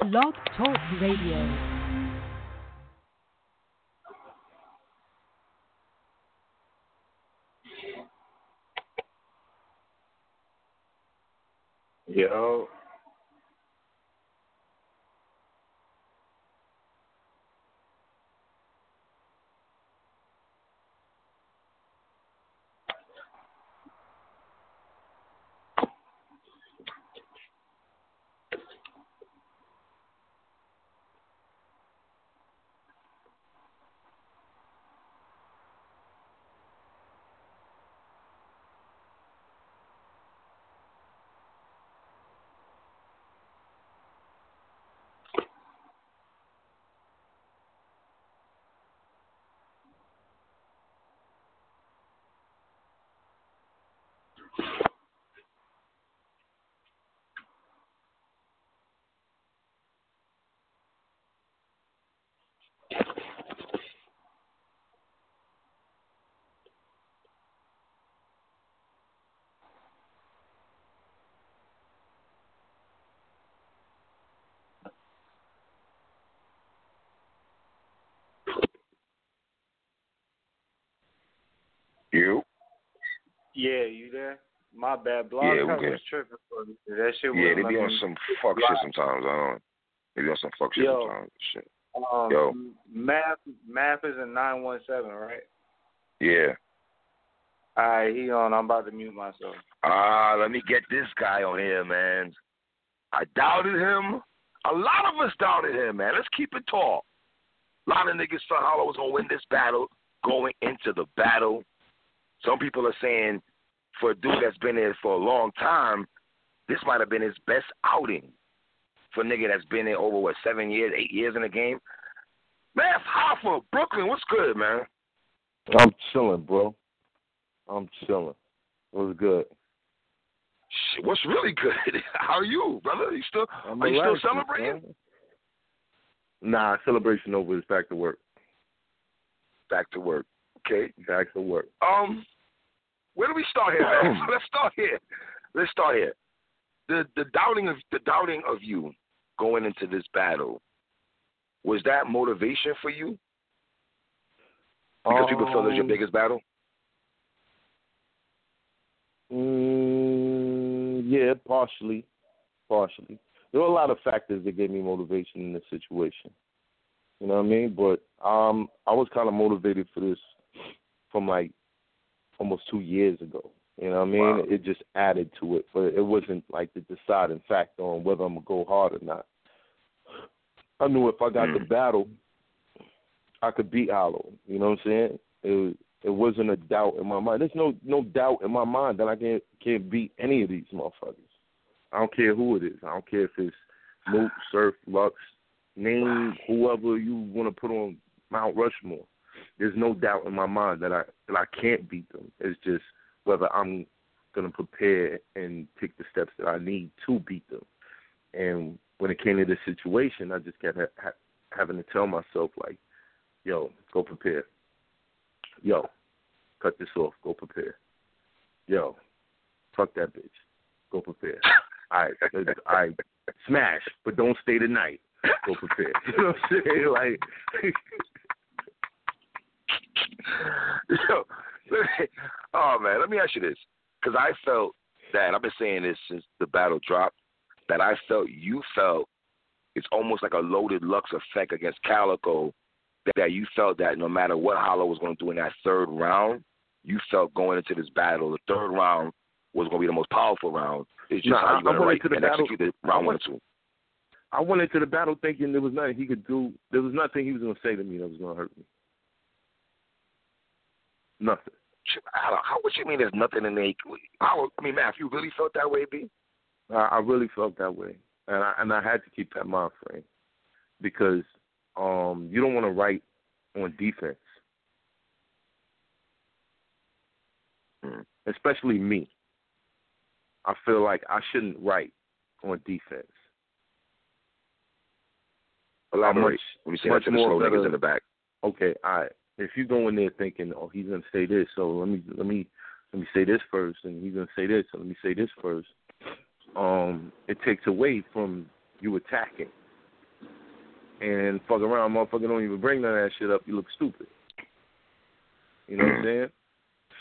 Blog Talk Radio. Yo. You? Yeah, you there? My bad. Blog Yeah, we was tripping for me. That shit Yeah, they be on some fuck shit sometimes. I don't. They be on some fuck shit Yo. sometimes. Shit. Um, Yo. Math, math is a nine one seven, right? Yeah. All right, he on. I'm about to mute myself. Ah, let me get this guy on here, man. I doubted him. A lot of us doubted him, man. Let's keep it tall. A lot of niggas thought Hollow was gonna win this battle going into the battle. Some people are saying for a dude that's been there for a long time, this might have been his best outing. For a nigga that's been there over what seven years, eight years in the game. Man, Hoffa, Brooklyn, what's good, man? I'm chilling, bro. I'm chilling. What's good? Shit, what's really good? How are you, brother? You still I'm are you still celebrating? man. Nah, celebration over. It's back to work. Back to work. Okay. Back to work. Um, where do we start here, man? Let's start here. Let's start here. The the doubting of the doubting of you going into this battle was that motivation for you? Because people feel it's your Um, biggest battle. Mm, yeah, partially, partially. There were a lot of factors that gave me motivation in this situation. You know what I mean? But um, I was kind of motivated for this from like almost two years ago. You know what I mean? Wow. It just added to it, but it wasn't like the deciding factor on whether I'm gonna go hard or not. I knew if I got the Mm. battle, I could beat Hollow. You know what I'm saying? It was, it wasn't a doubt in my mind. There's no no doubt in my mind that I can't can't beat any of these motherfuckers. I don't care who it is. I don't care if it's Mook, Surf, Lux, name whoever you want to put on Mount Rushmore. There's no doubt in my mind that I that I can't beat them. It's just whether I'm gonna prepare and take the steps that I need to beat them. And when it came to this situation, I just kept ha- ha- having to tell myself like, "Yo, go prepare. Yo, cut this off. Go prepare. Yo, fuck that bitch. Go prepare. I, I smash, but don't stay the night. Go prepare. You know what I'm saying? Like, Yo, me- oh man, let me ask you this, because I felt that I've been saying this since the battle dropped. That I felt you felt it's almost like a loaded Lux effect against Calicoe. That, that you felt that no matter what Hollow was going to do in that third round, you felt going into this battle, the third round was going to be the most powerful round. It's just how you going to write and battle- execute the I round one went- and two. I went into the battle thinking there was nothing he could do. There was nothing he was going to say to me that was going to hurt me. Nothing. How, how what you mean? There's nothing in there. How, I mean, Math, you really felt that way, B? I, I really felt that way, and I and I had to keep that mind frame because um you don't want to write on defense, Mm. especially me. I feel like I shouldn't write on defense. Elaborate. much- when you say much that to the slow niggas in the back. okay, all right. If you go in there thinking, oh, he's gonna say this, so let me let me let me say this first, and he's gonna say this, so let me say this first. Um, it takes away from you attacking. and fuck around, motherfucker don't even bring none of that shit up, you look stupid. You know what I'm saying?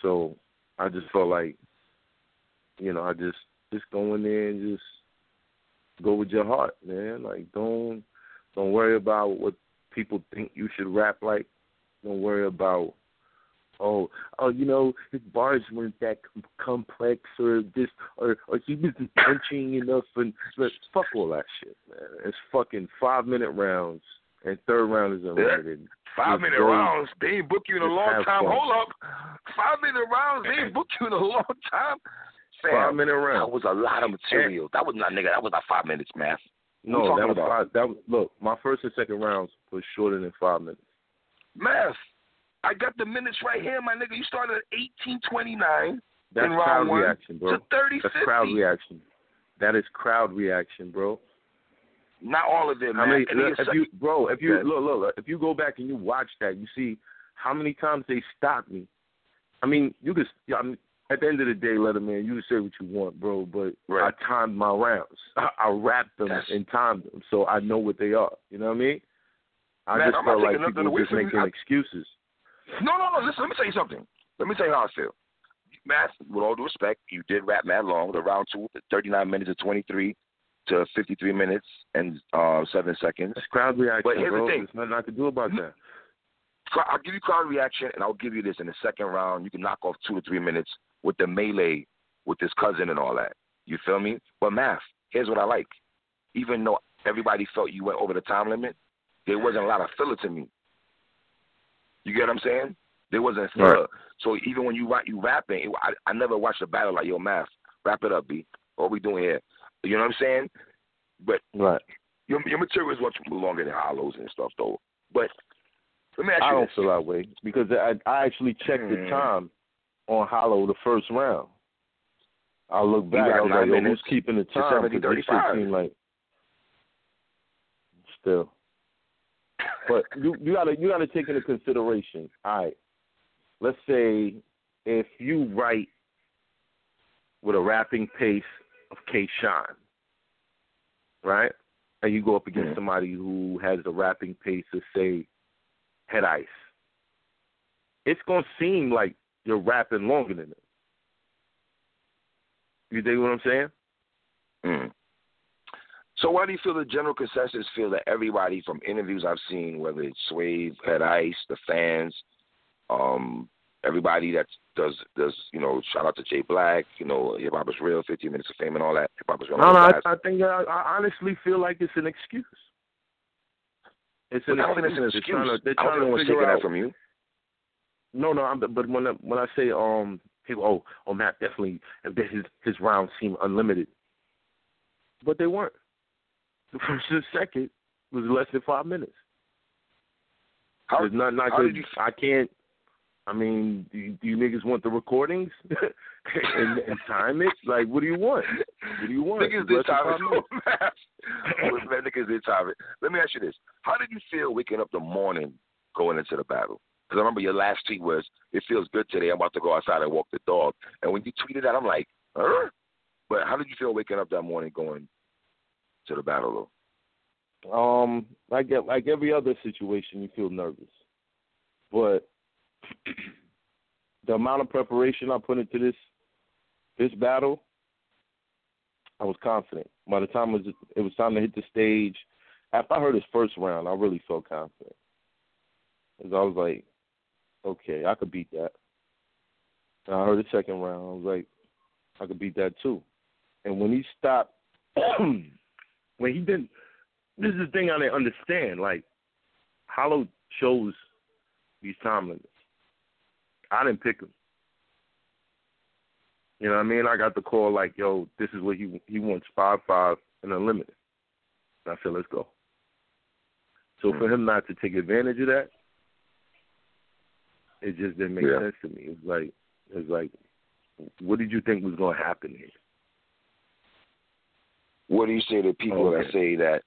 So I just felt like, you know, I just just go in there and just go with your heart, man. Like don't don't worry about what people think you should rap like. Don't worry about oh oh you know his bars weren't that com- complex or this or or he wasn't punching enough and but fuck all that shit, man. It's fucking five minute rounds and third round is unlimited. Five Just minute go- rounds, they ain't book you in a just long time. fun. Hold up. Five minute rounds, they ain't book you in a long time. Fam, Five minute rounds. that was a lot of material. That was not nigga, that was not five minutes, man. No, that was about? five, that was look. My first and second rounds was shorter than five minutes. Math. I got the minutes right here, my nigga. You started at eighteen twenty nine That's in crowd round one reaction, bro. to thirty That's fifty. crowd reaction. That is crowd reaction, bro. Not all of them, man. many, niggas if you, bro, if you look, look, look, if you go back and you watch that, you see how many times they stopped me. I mean, you could. I mean, at the end of the day, Letterman, you can say what you want, bro, but Right. I timed my rounds. I, I wrapped them That's- and timed them, so I know what they are. You know what I mean? I Man, just I'm not felt like people were just making I- excuses. No, no, no. Listen, let me tell you something. Let me tell you how I feel. Math, with all due respect, you did rap mad long. The round two, 39 minutes to 23 to 53 minutes and uh, seven seconds. That's crowd reaction, But here's the thing. There's nothing I can do about that. I'll give you crowd reaction, and I'll give you this in the second round. You can knock off two to three minutes with the melee with his cousin and all that. You feel me? But math, here's what I like. Even though everybody felt you went over the time limit, there wasn't a lot of filler to me. You get what I'm saying? There wasn't filler. Right. So even when you rap, you rapping, it, I, I never watched a battle like yo math. Wrap it up, B. What we doing here? You know what I'm saying? But Right. your your material is much longer than hollows and stuff, though. But let me ask you I don't this. feel that way because I I actually checked the Mm. time on Hollow the first round. I look back, I was like, yo, who's keeping the time? 70, 'Cause this shit 35. seemed like still. But you you gotta you gotta take into consideration. All right, let's say if you write with a rapping pace of K. Shine, right, and you go up against Mhm. somebody who has the rapping pace of say Head Ice, it's gonna seem like you're rapping longer than it. You dig what I'm saying? Mm. So why do you feel the general consensus feel that everybody from interviews I've seen, whether it's Swave, Head Ice, the fans, um, everybody that does does you know, shout out to Jay Black, you know, Hip Hop is Real, 15 Minutes of Fame and all that. Hip Hop is Real. No, no, I. I think I, I honestly feel like it's an excuse. It's an I don't think excuse. it's an They're trying to, excuse. they're I don't trying think to figure taking out. that from you. No, no, I'm, but when I, when I say um people, oh, oh, Math definitely his his rounds seem unlimited, but they weren't. The first and second was less than five minutes. How, There's nothing I how could. did you- I can't. I mean, do you, do you niggas want the recordings and, and time it? Like, what do you want? What do you want? Niggas did time it. Man, Niggas did time it. Let me ask you this: How did you feel waking up the morning going into the battle? Because I remember your last tweet was, "It feels good today. I'm about to go outside and walk the dog." And when you tweeted that, I'm like, "Huh?" But how did you feel waking up that morning going to the battle? Though? Um, like like every other situation, you feel nervous, but the amount of preparation I put into this this battle, I was confident. By the time it was it was time to hit the stage, after I heard his first round, I really felt confident. Cause I was like, okay, I could beat that. And I heard the second round, I was like, I could beat that too. And when he stopped, when he didn't this is the thing I didn't understand. Like, Hollow chose these time limits. I didn't pick them. You know what I mean? I got the call like, yo, this is what he he wants five five and unlimited. And I said, let's go. So for him not to take advantage of that, it just didn't make Yeah. sense to me. It was like, it was like, what did you think was going to happen here? What do you say to people Okay. that say that?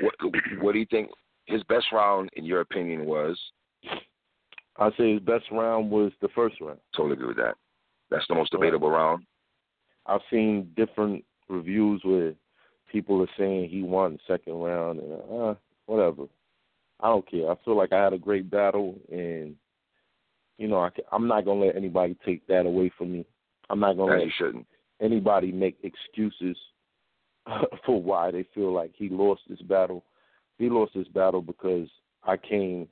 What, what do you think his best round, in your opinion, was? I say his best round was the first round. Totally agree with that. That's the most Right. debatable round. I've seen different reviews where people are saying he won the second round and uh, whatever. I don't care. I feel like I had a great battle, and you know, I, I'm not gonna let anybody take that away from me. I'm not gonna let you shouldn't. anybody make excuses for why they feel like he lost this battle. He lost this battle because I came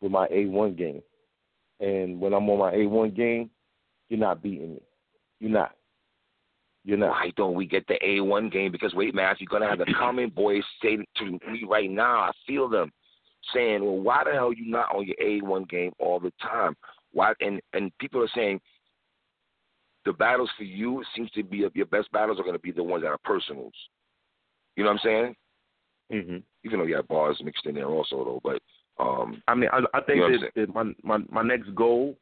with my A1 game, and when I'm on my A1 game, you're not beating me. You're not. You're not. Why don't we get the A1 game? Because wait, man, you're gonna have the comment boys say to me right now. I feel them saying, "Well, why the hell you not on your A1 game all the time? Why?" And and people are saying the battles for you it seems to be your best battles are going to be the ones that are personals. You know what I'm saying? hmm Even though you have bars mixed in there also, though. But um, I mean, I, I think You know that, that my, my my next goal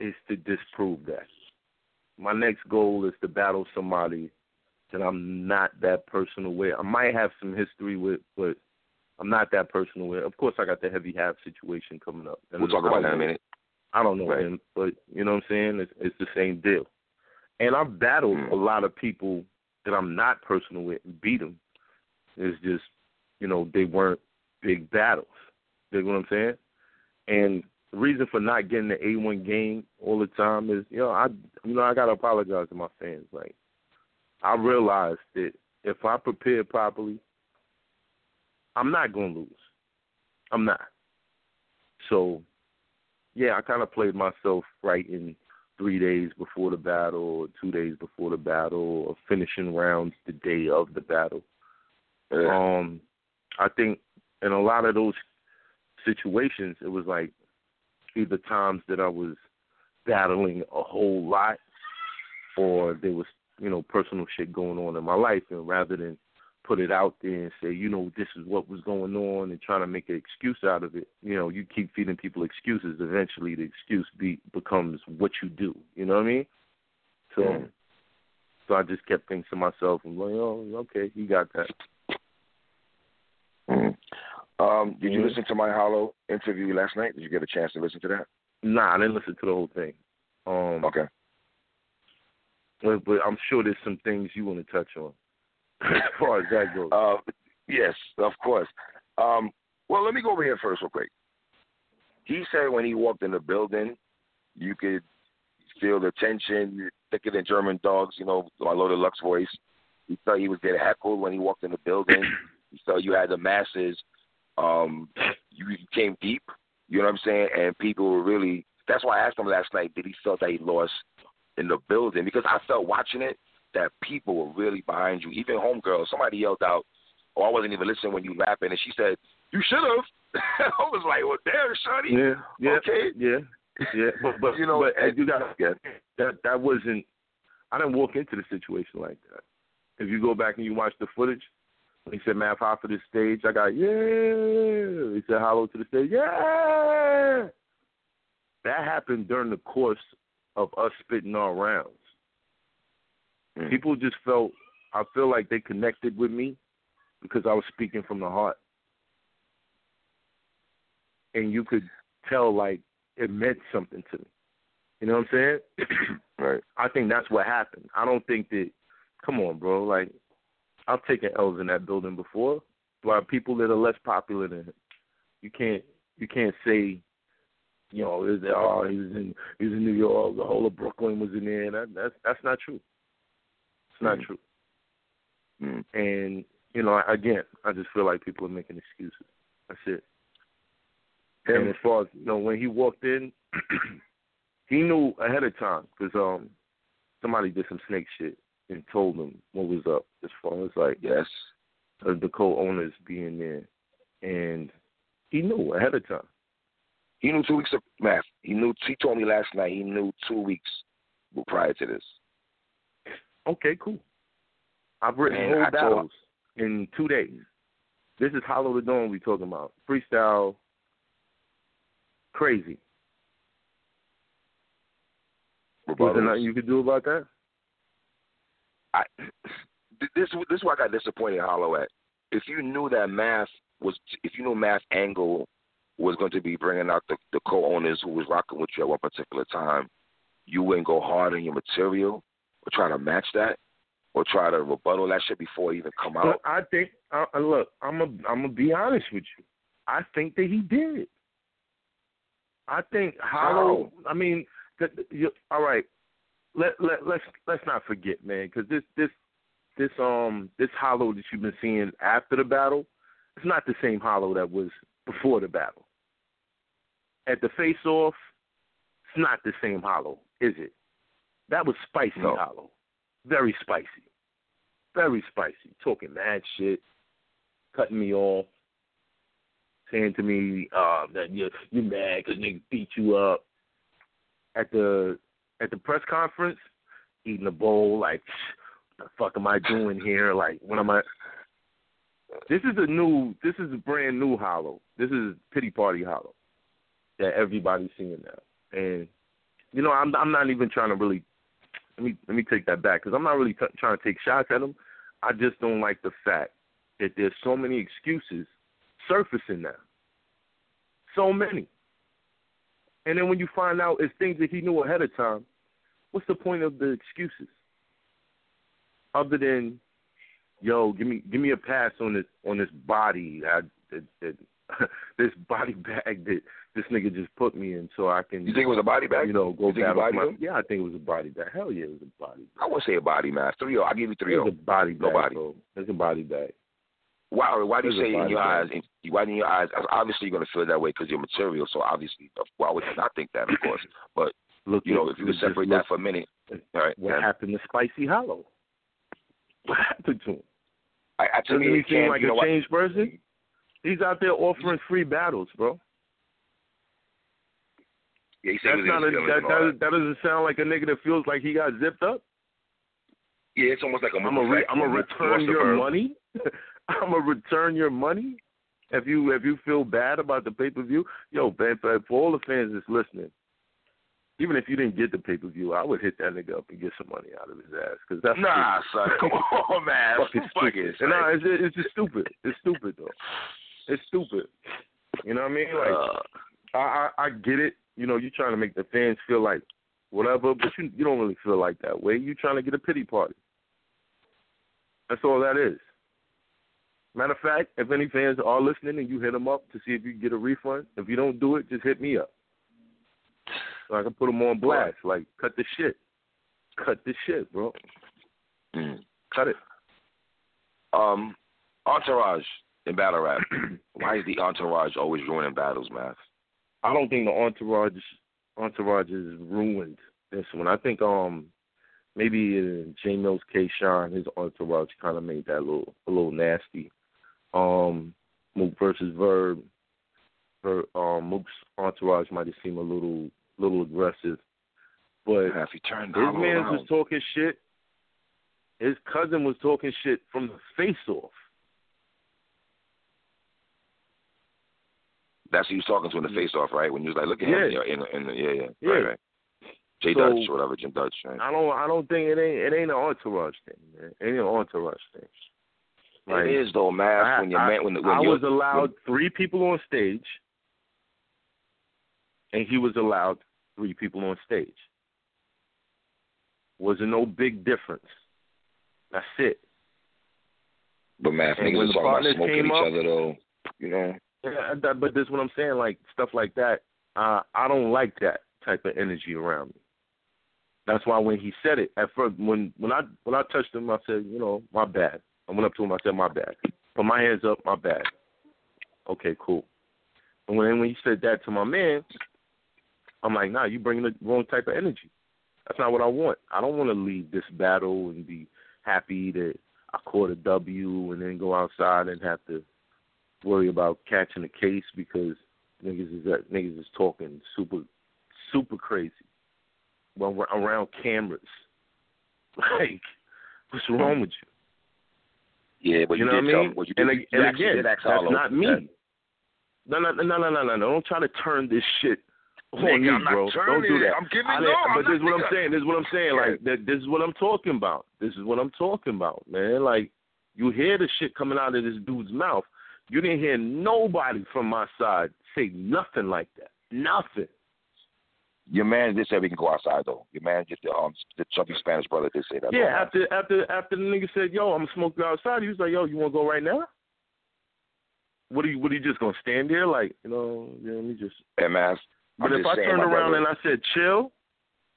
is to disprove that. My next goal is to battle somebody that I'm not that personal with. I might have some history with, but I'm not that personal with. Of course, I got the heavy half situation coming up. and we'll talk about that in a minute. I don't know Right. him, but you know what I'm saying. It's, it's the same deal. And I've battled Mm. a lot of people that I'm not personal with and beat them. It's just, you know, they weren't big battles. You know what I'm saying? And the reason for not getting the A1 game all the time is, you know, I, you know, I gotta apologize to my fans. Like, I realized that if I prepare properly, I'm not gonna lose. I'm not. So, yeah, I kind of played myself right in three days before the battle, or two days before the battle, or finishing rounds the day of the battle. Yeah. Um, I think in a lot of those situations, it was like either times that I was battling a whole lot, or there was you know personal shit going on in my life, and rather than put it out there and say, you know, this is what was going on, and trying to make an excuse out of it, you know, you keep feeding people excuses. Eventually, the excuse be becomes what you do. You know what I mean? So. Mm. So I just kept thinking to myself, I'm like, oh, okay, you got that. Mhm. Um, did you Mhm. listen to my Hollow interview last night? Did you get a chance to listen to that? Nah, I didn't listen to the whole thing. Um, Okay. but, but I'm sure there's some things you want to touch on as far as that goes. Uh, yes, of course. Um, well, let me go over here first, real quick. He said when he walked in the building, you could feel the tension, thicker than German dogs. You know, my Loaded Lux voice. He thought he was getting heckled when he walked in the building. He felt you had the masses. Um, you, came deep. You know what I'm saying? And people were really. That's why I asked him last night. Did he felt that he lost in the building? Because I felt watching it that people were really behind you. Even homegirl, somebody yelled out, "Oh, I wasn't even listening when you rapping," and she said, "You should have." I was like, "Well, damn, Shorty." yeah, yeah, okay. yeah, yeah. But but You know, but and- you got Yeah. that that wasn't. I didn't walk into the situation like that. If you go back and you watch the footage, when he said Math high for the stage, I got yeah. He said hollow to the stage, yeah. That happened during the course of us spitting our rounds. Mm. People just felt I feel like they connected with me because I was speaking from the heart. And you could tell like it meant something to me. You know what I'm saying? Right. I think that's what happened. I don't think that come on, bro, like I've taken L's in that building before by people that are less popular than him. You can't you can't say you know, is that oh he was in he was in New York, the whole of Brooklyn was in there. That that's that's not true. Not Mhm. true. Mm. And you know, again, I just feel like people are making excuses. That's it. And as far as you know, when he walked in, he knew ahead of time because um somebody did some snake shit and told him what was up as far as like Yes. uh, the co-owners being there, and he knew ahead of time. He knew two weeks of math. He knew. He told me last night. He knew two weeks prior to this. Okay, cool. I've written Man, whole I told- in two days. This is Hollow Da Don we talking about. Freestyle, crazy. Was there nothing you could do about that? I this this is why I got disappointed in Hollow at. If you knew that math was, if you knew math angle was going to be bringing out the, the co-owners who was rocking with you at one particular time, you wouldn't go hard on your material or try to match that or try to rebuttal that shit before it even come out. I think, uh, look, I'm a, I'm gonna be honest with you. I think that he did. I think Hollow. I mean, the, you, all right. Let let let's let's not forget, man, because this this this um this Hollow that you've been seeing after the battle, it's not the same Hollow that was before the battle. At the face off, it's not the same Hollow, is it? That was spicy No. Hollow, very spicy, very spicy. Talking mad shit, cutting me off, saying to me uh, that you you mad because niggas beat you up. At the at the press conference, eating a bowl like, what the fuck am I doing here? Like, when am I? This is a new, this is a brand new Hollow. This is Pity Party Hollow that everybody's seeing now. And you know, I'm I'm not even trying to really let me let me take that back because I'm not really t- trying to take shots at him. I just don't like the fact that there's so many excuses surfacing now. So many. And then when you find out it's things that he knew ahead of time, what's the point of the excuses? Other than, yo, give me give me a pass on this on this body I, that, this body bag that this nigga just put me in, so I can You think it was a body bag? you know go You battle. my- yeah, I think it was a body bag. Hell yeah, it was a body. I would say a body, man. Three oh, o. I give you three oh. It o. a body bag. Nobody. Bro. It's a body bag. Why? Why do you say in your eyes? In, why in your eyes? Obviously, you're gonna feel that way because you're material. So obviously, why would you not think that? Of course. But Look, you know, if you could separate look- that for a minute, all right. what then. happened to Spicy Hollow? What happened to him? I, I, to Doesn't me, he seem like a what? changed person? He's out there offering free battles, bro. Yeah, he said That's he not a, that, that, that doesn't sound like a nigga that feels like he got zipped up. Yeah, it's almost like a I'm gonna re- I'm gonna return your money. I'm gonna return your money. If you if you feel bad about the pay per view, yo, man, for, for all the fans that's listening, even if you didn't get the pay per view, I would hit that nigga up and get some money out of his ass because that's Nah, son, stupid. come on, man. fucking Fuck stupid. And son. nah, it's just, it's just stupid. It's stupid though. It's stupid. You know what I mean? Like Uh, I, I I get it. You know, you're trying to make the fans feel like whatever, but you you don't really feel like that way. You're trying to get a pity party. That's all that is. Matter of fact, if any fans are listening and you hit them up to see if you can get a refund, if you don't do it, just hit me up. So I can put them on blast. Like, cut the shit. Cut the shit, bro. mm. Cut it. Um, entourage in battle rap. Why is the entourage always ruining battles, man? I don't think the entourage entourage is ruined this one. I think um maybe in J Mills K Shine his entourage kind of made that a little a little nasty. Um, Mook versus Verb. Ver, um, Mook's entourage might have seemed a little little aggressive, but Have you turned his man was talking shit. His cousin was talking shit from the face off. That's who he was talking to in the face off, right? When you was like, look at him, yeah, in, the- in yeah, yeah, Yeah. right, right. J So- Dutch, whatever, Jim Dutch, right? I don't I don't think it ain't it ain't an entourage thing, man. It ain't an entourage thing. Like, it is though, man. When your I- man, when, when I was allowed three people on stage, and he was allowed three people on stage. Wasn't no big difference. That's it. But man, niggas the talking about smoking each up- other though, you know. Yeah, but this is what I'm saying. Like stuff like that, uh, I don't like that type of energy around me. That's why when he said it at first, when when I when I touched him, I said, you know, my bad. I went up to him, I said, my bad. Put my hands up, my bad. Okay, cool. And when when he said that to my man, I'm like, nah, you bringing the wrong type of energy. That's not what I want. I don't want to leave this battle and be happy that I caught a W and then go outside and have to worry about catching a case because niggas is that niggas is talking super super crazy. Well, we're around cameras. Like, what's wrong hmm. with you? Yeah, but you you, know what I mean? well, you and did, ag- you and again, that's not me. that- No, no, no, no, no, no, no. Don't try to turn this shit on Nigga, me, I'm bro. Don't do that. I'm giving I no, didn't- I'm but this is what I'm saying. This is what I'm saying. Like, this is what I'm talking about. This is what I'm talking about, man. Like, you hear the shit coming out of this dude's mouth. You didn't hear nobody from my side say nothing like that. Nothing. Your man did say we can go outside though. Your man just the um the chubby Spanish brother did say that. Yeah, after after after the nigga said, "Yo, I'm smoking outside," he was like, "Yo, you want to go right now?" what are you? What are you just gonna stand there like you know? Yeah, let me just. Hey, man. But I'm if I turned around brother- and I said chill,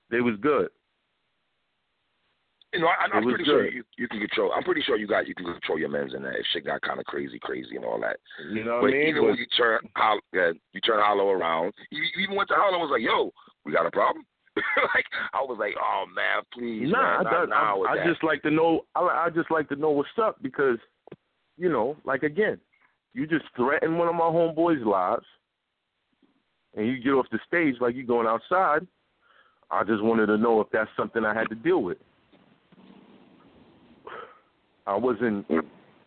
they was good. You know, I, was pretty sure you you can control. I'm pretty sure you got you can control your men's and that if shit got kind of crazy, crazy and all that. You know but what I mean? even when you turn Hol- uh, you turn Hollow around, you, you even went to Hollow and was like, "Yo, we got a problem." like I was like, "Oh man, please, nah, man, I, not I, with I just like to know. I, I just like to know what's up because, you know, like again, you just threaten one of my homeboys' lives, and you get off the stage like you're going outside. I just wanted to know if that's something I had to deal with. I wasn't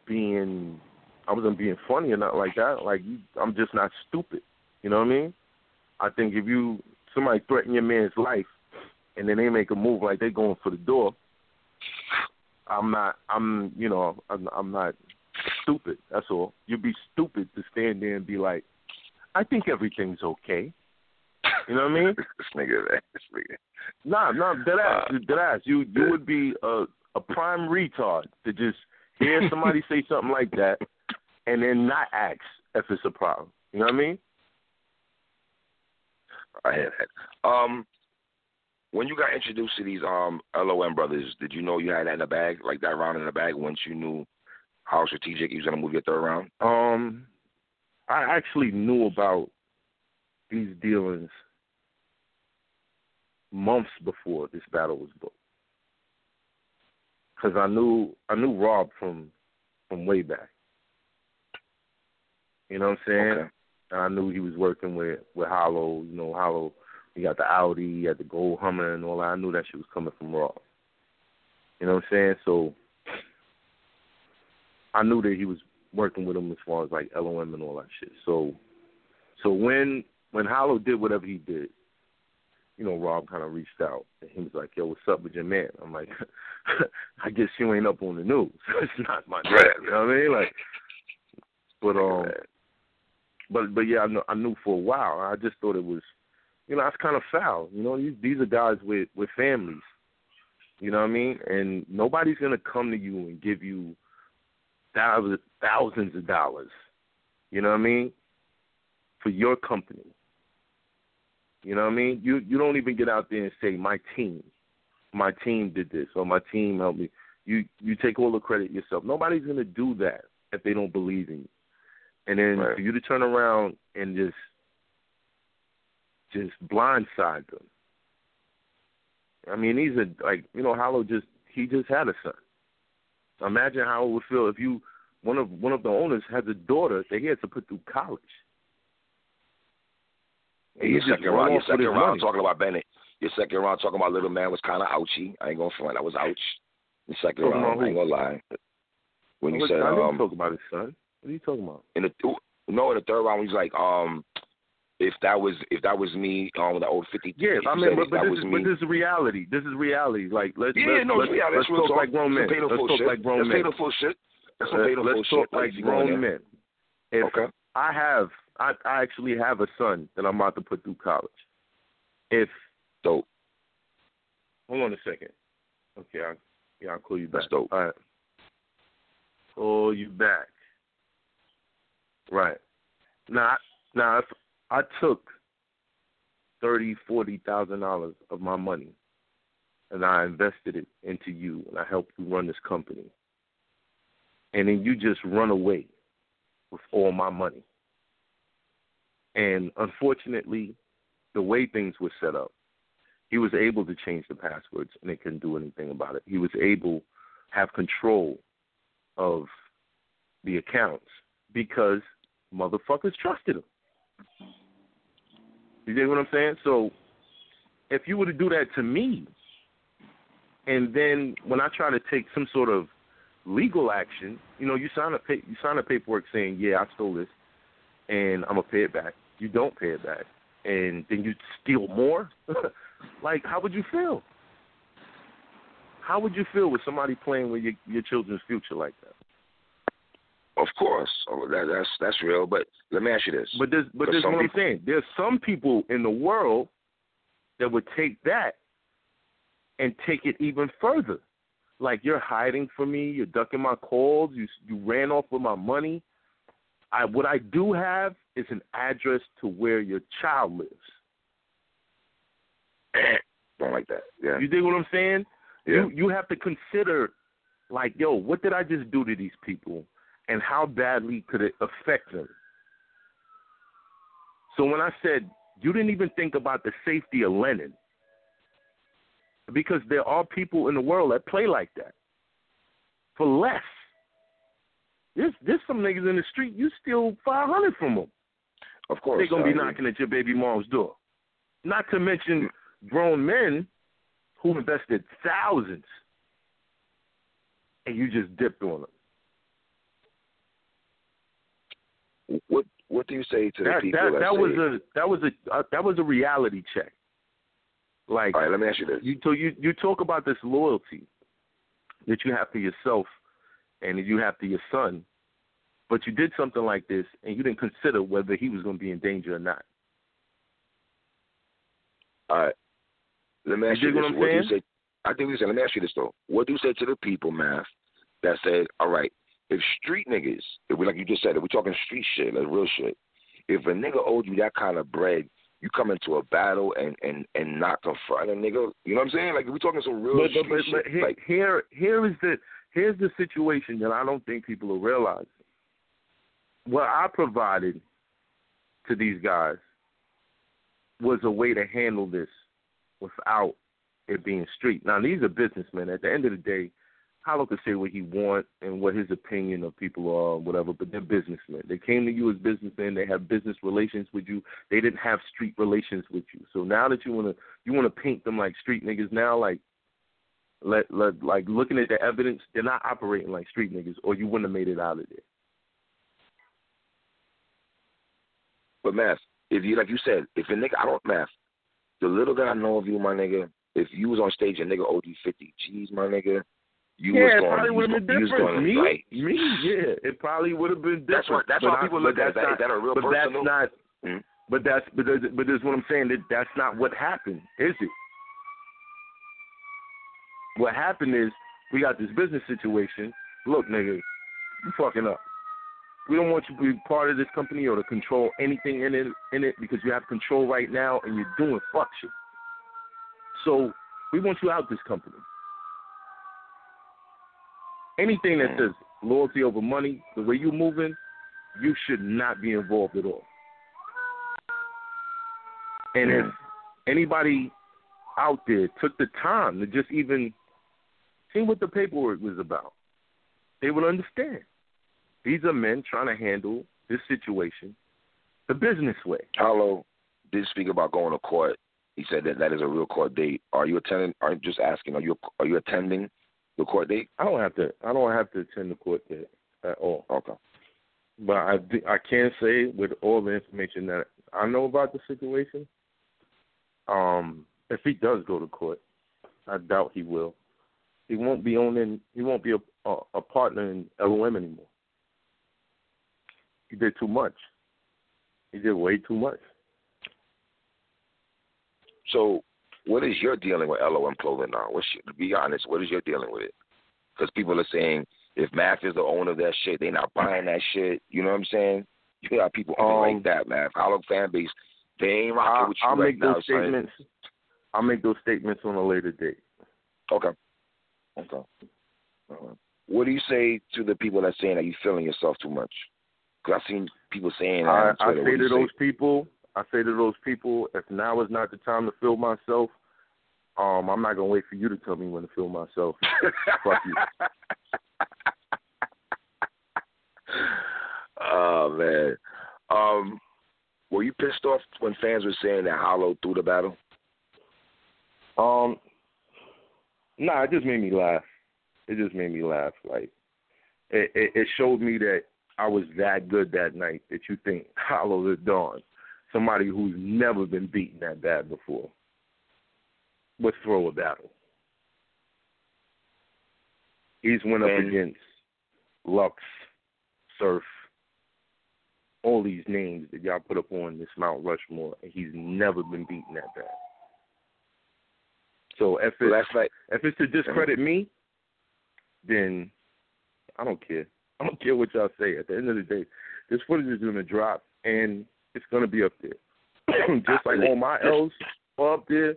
being, I wasn't being funny or not like that. Like you, I'm just not stupid. You know what I mean? I think if you somebody threaten your man's life and then they make a move like they going for the door, I'm not. I'm you know I'm, I'm not stupid. That's all. You'd be stupid to stand there and be like, I think everything's okay. You know what I mean? this nigga, this nigga. Nah, nah, dead ass, Uh, dead ass. You you would be a a prime retard to just hear somebody say something like that and then not ask if it's a problem. You know what I mean? I hear that. Um, when you got introduced to these um LOM brothers, did you know you had that in the bag, like that round in the bag, once you knew how strategic you was gonna move your third round? Um, I actually knew about these dealings months before this battle was booked, because I knew I knew Rob from from way back. You know what I'm saying? Okay. And I knew he was working with with Hollow. You know, Hollow. He got the Audi, he had the gold Hummer, and all that. I knew that shit was coming from Rob. You know what I'm saying? So I knew that he was working with him as far as like LOM and all that shit. So so when when Hollow did whatever he did, you know, Rob kind of reached out and he was like, "Yo, what's up with your man?" I'm like, "I guess you ain't up on the news. it's not my Right. You know what I mean? Like, but um, but but yeah, I knew, I knew for a while. I just thought it was, you know, that's kind of foul. You know, these these are guys with with families. You know what I mean? And nobody's gonna come to you and give you thousands thousands of dollars. You know what I mean? For your company. You know what I mean? You you don't even get out there and say my team, my team did this or my team helped me. You you take all the credit yourself. Nobody's gonna do that if they don't believe in you. And then Right. for you to turn around and just just blindside them. I mean, he's a like you know, Hollow just he just had a son. Imagine how it would feel if you one of one of the owners has a daughter that he had to put through college. And your second round, your second round money. talking about Bennett. Your second round talking about little man was kind of ouchy. I ain't gonna front. I was ouch. The second Talking round, I ain't gonna lie. When you I said didn't um talk about his son. What are you talking about? in the no in the third round, he's like um if that was if that was me um the old fifty. Yeah, I mean, but, but this is me. but this is reality. This is reality. Like let's yeah, let's, no, let's, yeah, let's real talk talk. like grown men. Let's talk shit. like grown men. painful shit. That's some Let's, let's talk like grown men. If Okay. I have, I, I actually have a son that I'm about to put through college. If Dope. hold on a second. Okay, I'll, yeah, I'll call you back. That's dope. All right. Call you back. Right. Now, now if I took thirty, forty thousand dollars of my money and I invested it into you and I helped you run this company, and then you just run away with all my money. And unfortunately, the way things were set up, he was able to change the passwords and they couldn't do anything about it. He was able to have control of the accounts because motherfuckers trusted him. You get what I'm saying? So if you were to do that to me, and then when I try to take some sort of legal action, you know, you sign a pa- you sign a paperwork saying, "Yeah, I stole this, and I'm gonna pay it back." You don't pay it back, and then you steal more. like, how would you feel? How would you feel with somebody playing with your your children's future like that? Of course. Oh, that, that's that's real. But let me ask you this. But this, but For this is some what I'm saying. There's some people in the world that would take that and take it even further. Like you're hiding from me, you're ducking my calls, you you ran off with my money. I what I do have is an address to where your child lives. Don't like that. Yeah. You dig what I'm saying? Yeah. You you have to consider like, yo, what did I just do to these people and how badly could it affect them? So when I said you didn't even think about the safety of Lennon, because there are people in the world that play like that for less. There's there's some niggas in the street you steal five hundred from them. Of course. They're gonna be knocking at your baby mom's door. Not to mention grown men who invested thousands, and you just dipped on them. What What do you say to the people that that, that say, was a that was a uh, that was a reality check. Like All right, let me ask you this. you so you you talk about this loyalty that you have for yourself and you have to your son, but you did something like this and you didn't consider whether he was going to be in danger or not. All right. Let me ask You you, this. what what do you say? I think we said. Let me ask you this though. What do you say to the people, math, that said, all right, if street niggas, if we like you just said, if we're talking street shit, like real shit, if a nigga owed you that kind of bread, you come into a battle and and and not confront a nigga. You know what I'm saying? Like we're talking some real But, but, but, but shit, here, like here here is the here's the situation that I don't think people are realizing. What I provided to these guys was a way to handle this without it being street. Now these are businessmen. At the end of the day, Hollow can say what he want and what his opinion of people are, or whatever, but they're businessmen. They came to you as businessmen. They have business relations with you. They didn't have street relations with you. So now that you wanna you wanna paint them like street niggas now, like let, let like looking at the evidence, they're not operating like street niggas, or you wouldn't have made it out of there. But math, if you like you said, if a nigga, I don't math. The little that I know of you, my nigga, if you was on stage and nigga owed you fifty G's, my nigga, you yeah, was it going, probably would have been going, you was different. Me, right. me, yeah, it probably would have been different. That's what. That's but why people look at that. Is that a real But person? that's not. Mhm. But that's but that's, but that's what I'm saying. That that's not what happened, is it? What happened is we got this business situation. Look, nigga, you fucking up. We don't want you to be part of this company or to control anything in it in it because you have control right now and you're doing fuck shit. So we want you out this company. Anything that hmm. says loyalty over money, the way you're moving, you should not be involved at all. And if hmm. anybody out there took the time to just even see what the paperwork was about, they would understand. These are men trying to handle this situation the business way. Hollow did speak about going to court. He said that that is a real court date. Are you attending? Are you just asking? Are you are you attending the court date? I don't have to. I don't have to attend the court date at all. Okay. But I I can say with all the information that I know about the situation, um, if he does go to court, I doubt he will. He won't be owning. He won't be a a, a partner in LOM anymore. He did too much. He did way too much. So, what is your dealing with LOM clothing now? What's your, to be honest, what is your dealing with it? Because people are saying if Math is the owner of that shit, they not buying that shit. You know what I'm saying? You got people Um, like that, Math. Hollow fan base, they ain't rocking I'll, with you I'll right make now. those son. statements. I'll make those statements on a later date. Okay. Okay. Uh, what do you say to the people that saying that you feeling yourself too much? Because I've seen people saying that I, I say to those people, I say to those people, if now is not the time to feel myself, um, I'm not gonna wait for you to tell me when to feel myself. Fuck you. oh man. Um, were you pissed off when fans were saying that Hollow threw the battle? Um, nah, it just made me laugh. It just made me laugh. Like, it, it, it showed me that I was that good that night that you think Hollow Da Don, somebody who's never been beaten that bad before, would throw a battle. He's went up And- against Lux, Surf, all these names that y'all put up on this Mount Rushmore, and he's never been beaten that bad. So if it's, that's like if it's to discredit me, then I don't care. I don't care what y'all say. At the end of the day, This footage is gonna drop, and it's gonna be up there. Just like all my L's are up there,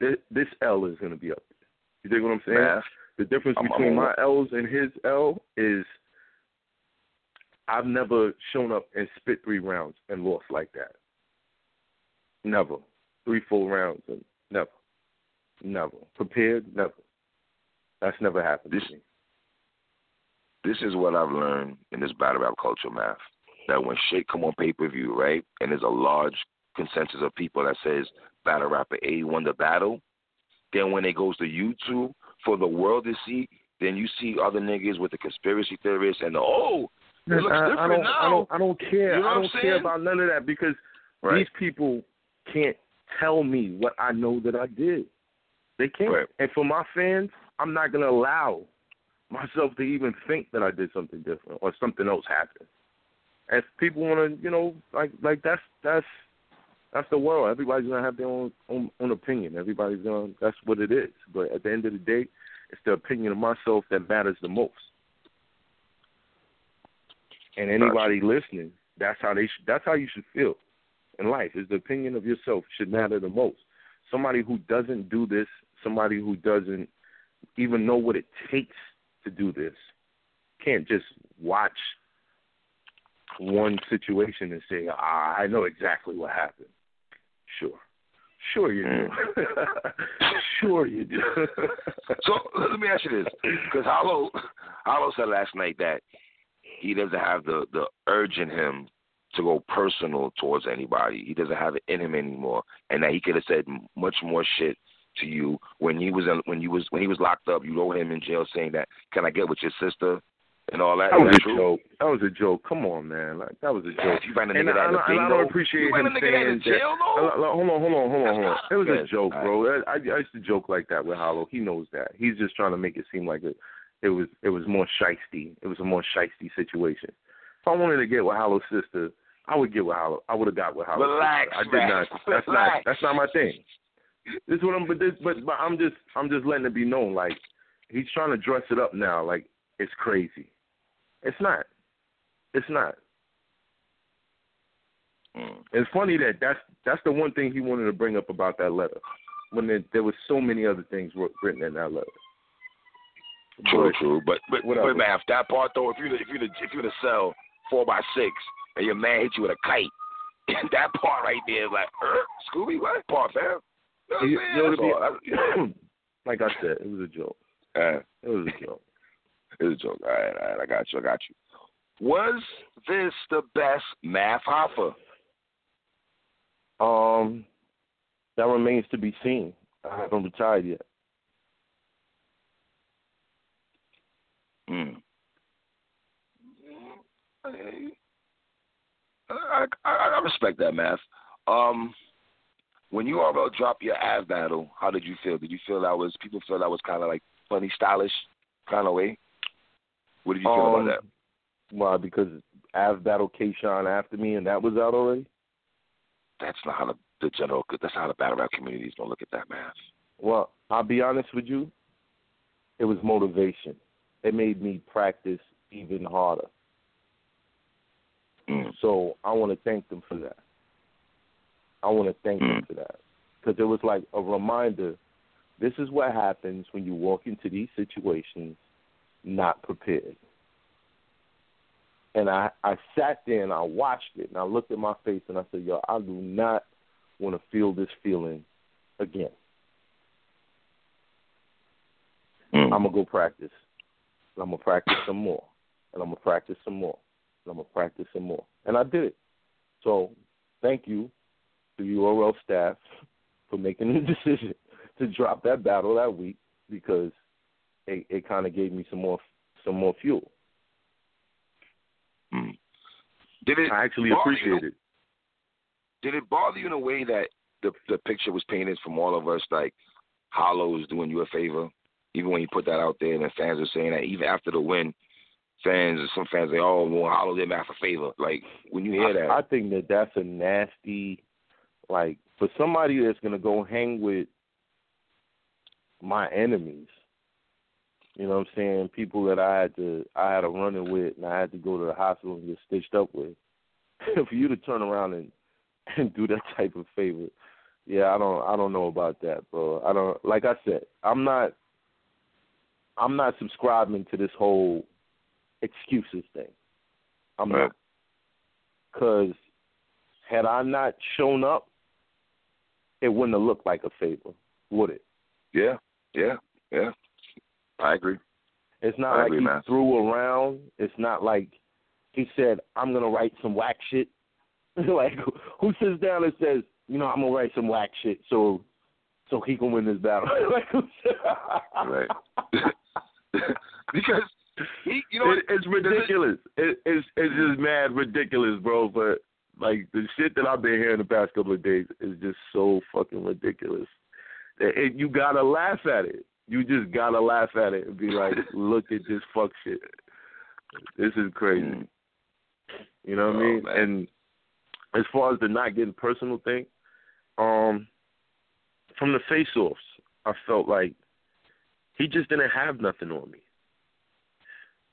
this, L is gonna be up there. You dig what I'm saying? Math. The difference I'm- between I'm- my L's and his L is I've never shown up and spit three rounds and lost like that. Never. Three full rounds and never. Never. Prepared, never. That's never happened This- to me. This is what I've learned in this battle rap culture, math. That when shit come on pay per view, right, and there's a large consensus of people that says battle rapper A won the battle, then when it goes to YouTube for the world to see, then you see other niggas with the conspiracy theorists and the oh, it looks I, different I don't, now. I don't. I don't care. You know I don't care about none of that because right. these people can't tell me what I know that I did. They can't. Right. And for my fans, I'm not gonna allow myself to even think that I did something different or something else happened. If people want to, you know, like like that's that's that's the world. Everybody's gonna have their own, own own opinion. Everybody's gonna. That's what it is. But at the end of the day, it's the opinion of myself that matters the most. And anybody listening, that's how they should, that's how you should feel in life. Is the opinion of yourself should matter the most. Somebody who doesn't do this, somebody who doesn't even know what it takes to do this, can't just watch one situation and say, ah, I know exactly what happened. Sure. Sure you do. sure you do. So let me ask you this, because Hollow, Hollow said last night that he doesn't have the the urge in him to go personal towards anybody. He doesn't have it in him anymore, and that he could have said much more shit to you when he was in, when you was when he was locked up. You wrote him in jail saying that, "Can I get with your sister?" and all that. That was that a true? joke. That was a joke. Come on, man. Like that was a joke. You ran a nigga I, out of and I don't appreciate you him a nigga out saying jail, that. Uh, uh, Hold on, hold on, hold on, hold on. It was Good. a joke, bro. I, I used to joke like that with Hollow. He knows that. He's just trying to make it seem like it, it was it was more shisty. It was a more shisty situation. If I wanted to get with Hollow's sister, I would get with Hollow. I would have got with Hollow. Relax, I did not. That's not. Relax. That's not my thing. This is what I'm. But this. But, but I'm just. I'm just letting it be known. Like he's trying to dress it up now. Like it's crazy. It's not. It's not. Mm. It's funny that that's that's the one thing he wanted to bring up about that letter. When there, there was so many other things wr- written in that letter. True, But- true. But but but man, if that part though, if you if you if you to sell four by six and your man hit you with a kite, that part right there is like, er, Scooby, what part, fam? You know what I'm You- you know, to be-. Like I said, it was a joke. It was a joke. it was a joke. All right, all right, I got you, I got you. Was this the best Math Hoffa? Um, that remains to be seen. I haven't retired yet. Mm. I, I, I respect that, Math. Um, when you all dropped your ass battle, how did you feel? Did you feel that was people feel that was kind of like funny, stylish kind of way? What did you feel um, about that? Why? Because Av battled Kayshawn after me, and that was out already. That's not how the, the general. That's not how the battle rap community is gonna look at that, Math. Well, I'll be honest with you. It was motivation. It made me practice even harder. Mm. So I want to thank them for that. I want to thank them Mm. for that because it was like a reminder. This is what happens when you walk into these situations not prepared. And I I sat there and I watched it and I looked at my face and I said, "Yo, I do not want to feel this feeling again. Mm. I'm gonna go practice. And I'm gonna practice some more, and I'm gonna practice some more, and I'm gonna practice some more, and I did it. So, thank you to URL staff for making the decision to drop that battle that week because it, it kind of gave me some more some more fuel. Mm. Did it? I actually bother appreciate it. Did it bother you in a way that the the picture was painted from all of us like Hollow is doing you a favor? Even when you put that out there and the fans are saying that even after the win, fans or some fans say, Oh, well Hollow did Math a favor. Like when you hear that I, I think that that's a nasty, like for somebody that's gonna go hang with my enemies. You know what I'm saying? People that I had to I had a running with and I had to go to the hospital and get stitched up with. For you to turn around and and do that type of favor, yeah, I don't I don't know about that, bro. I don't like I said, I'm not I'm not subscribing to this whole excuses thing. I'm Right. not. Cause had I not shown up, it wouldn't have looked like a favor, would it? Yeah, yeah, yeah. I agree. It's not I like agree, he man. threw around. It's not like he said, "I'm gonna write some whack shit." like who sits down and says, "You know, I'm gonna write some whack shit so so he can win this battle." like, who said- Right. because he, you know, it, it's ridiculous. It, it's it's just mad ridiculous, bro. But like the shit that I've been hearing the past couple of days is just so fucking ridiculous. It, you gotta laugh at it. You just gotta laugh at it and be like, "Look at this fuck shit. This is crazy." Mm. You know what I Oh, mean? man. And as far as the not getting personal thing, um, from the face offs, I felt like he just didn't have nothing on me.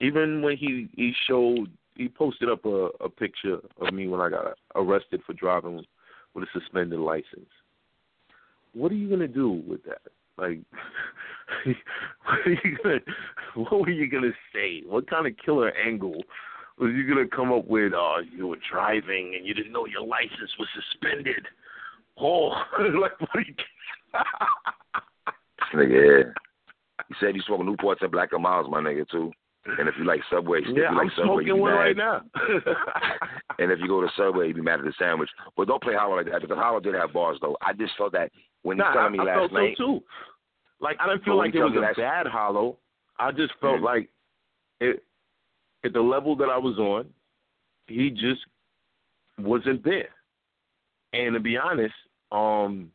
Even when he he showed he posted up a, a picture of me when I got arrested for driving with a suspended license. What are you gonna do with that? Like, what are you gonna what were you gonna say? What kind of killer angle was you gonna come up with? Oh, you were driving and you didn't know your license was suspended. Oh, like what? Are you, nigga, yeah. He said you smoking Newports and Black and Miles, my nigga, too. And if you like Subway, if yeah, you like I'm Subway, smoking one mad. right now. And if you go to Subway, you be mad at the sandwich. But don't play Hollow like that because Hollow did have bars though. I just felt that when he Nah, me I, I last felt night. so too. Like I didn't feel like he it was a that's- bad hollow. I just felt Mhm. like it at the level that I was on, he just wasn't there. And to be honest, um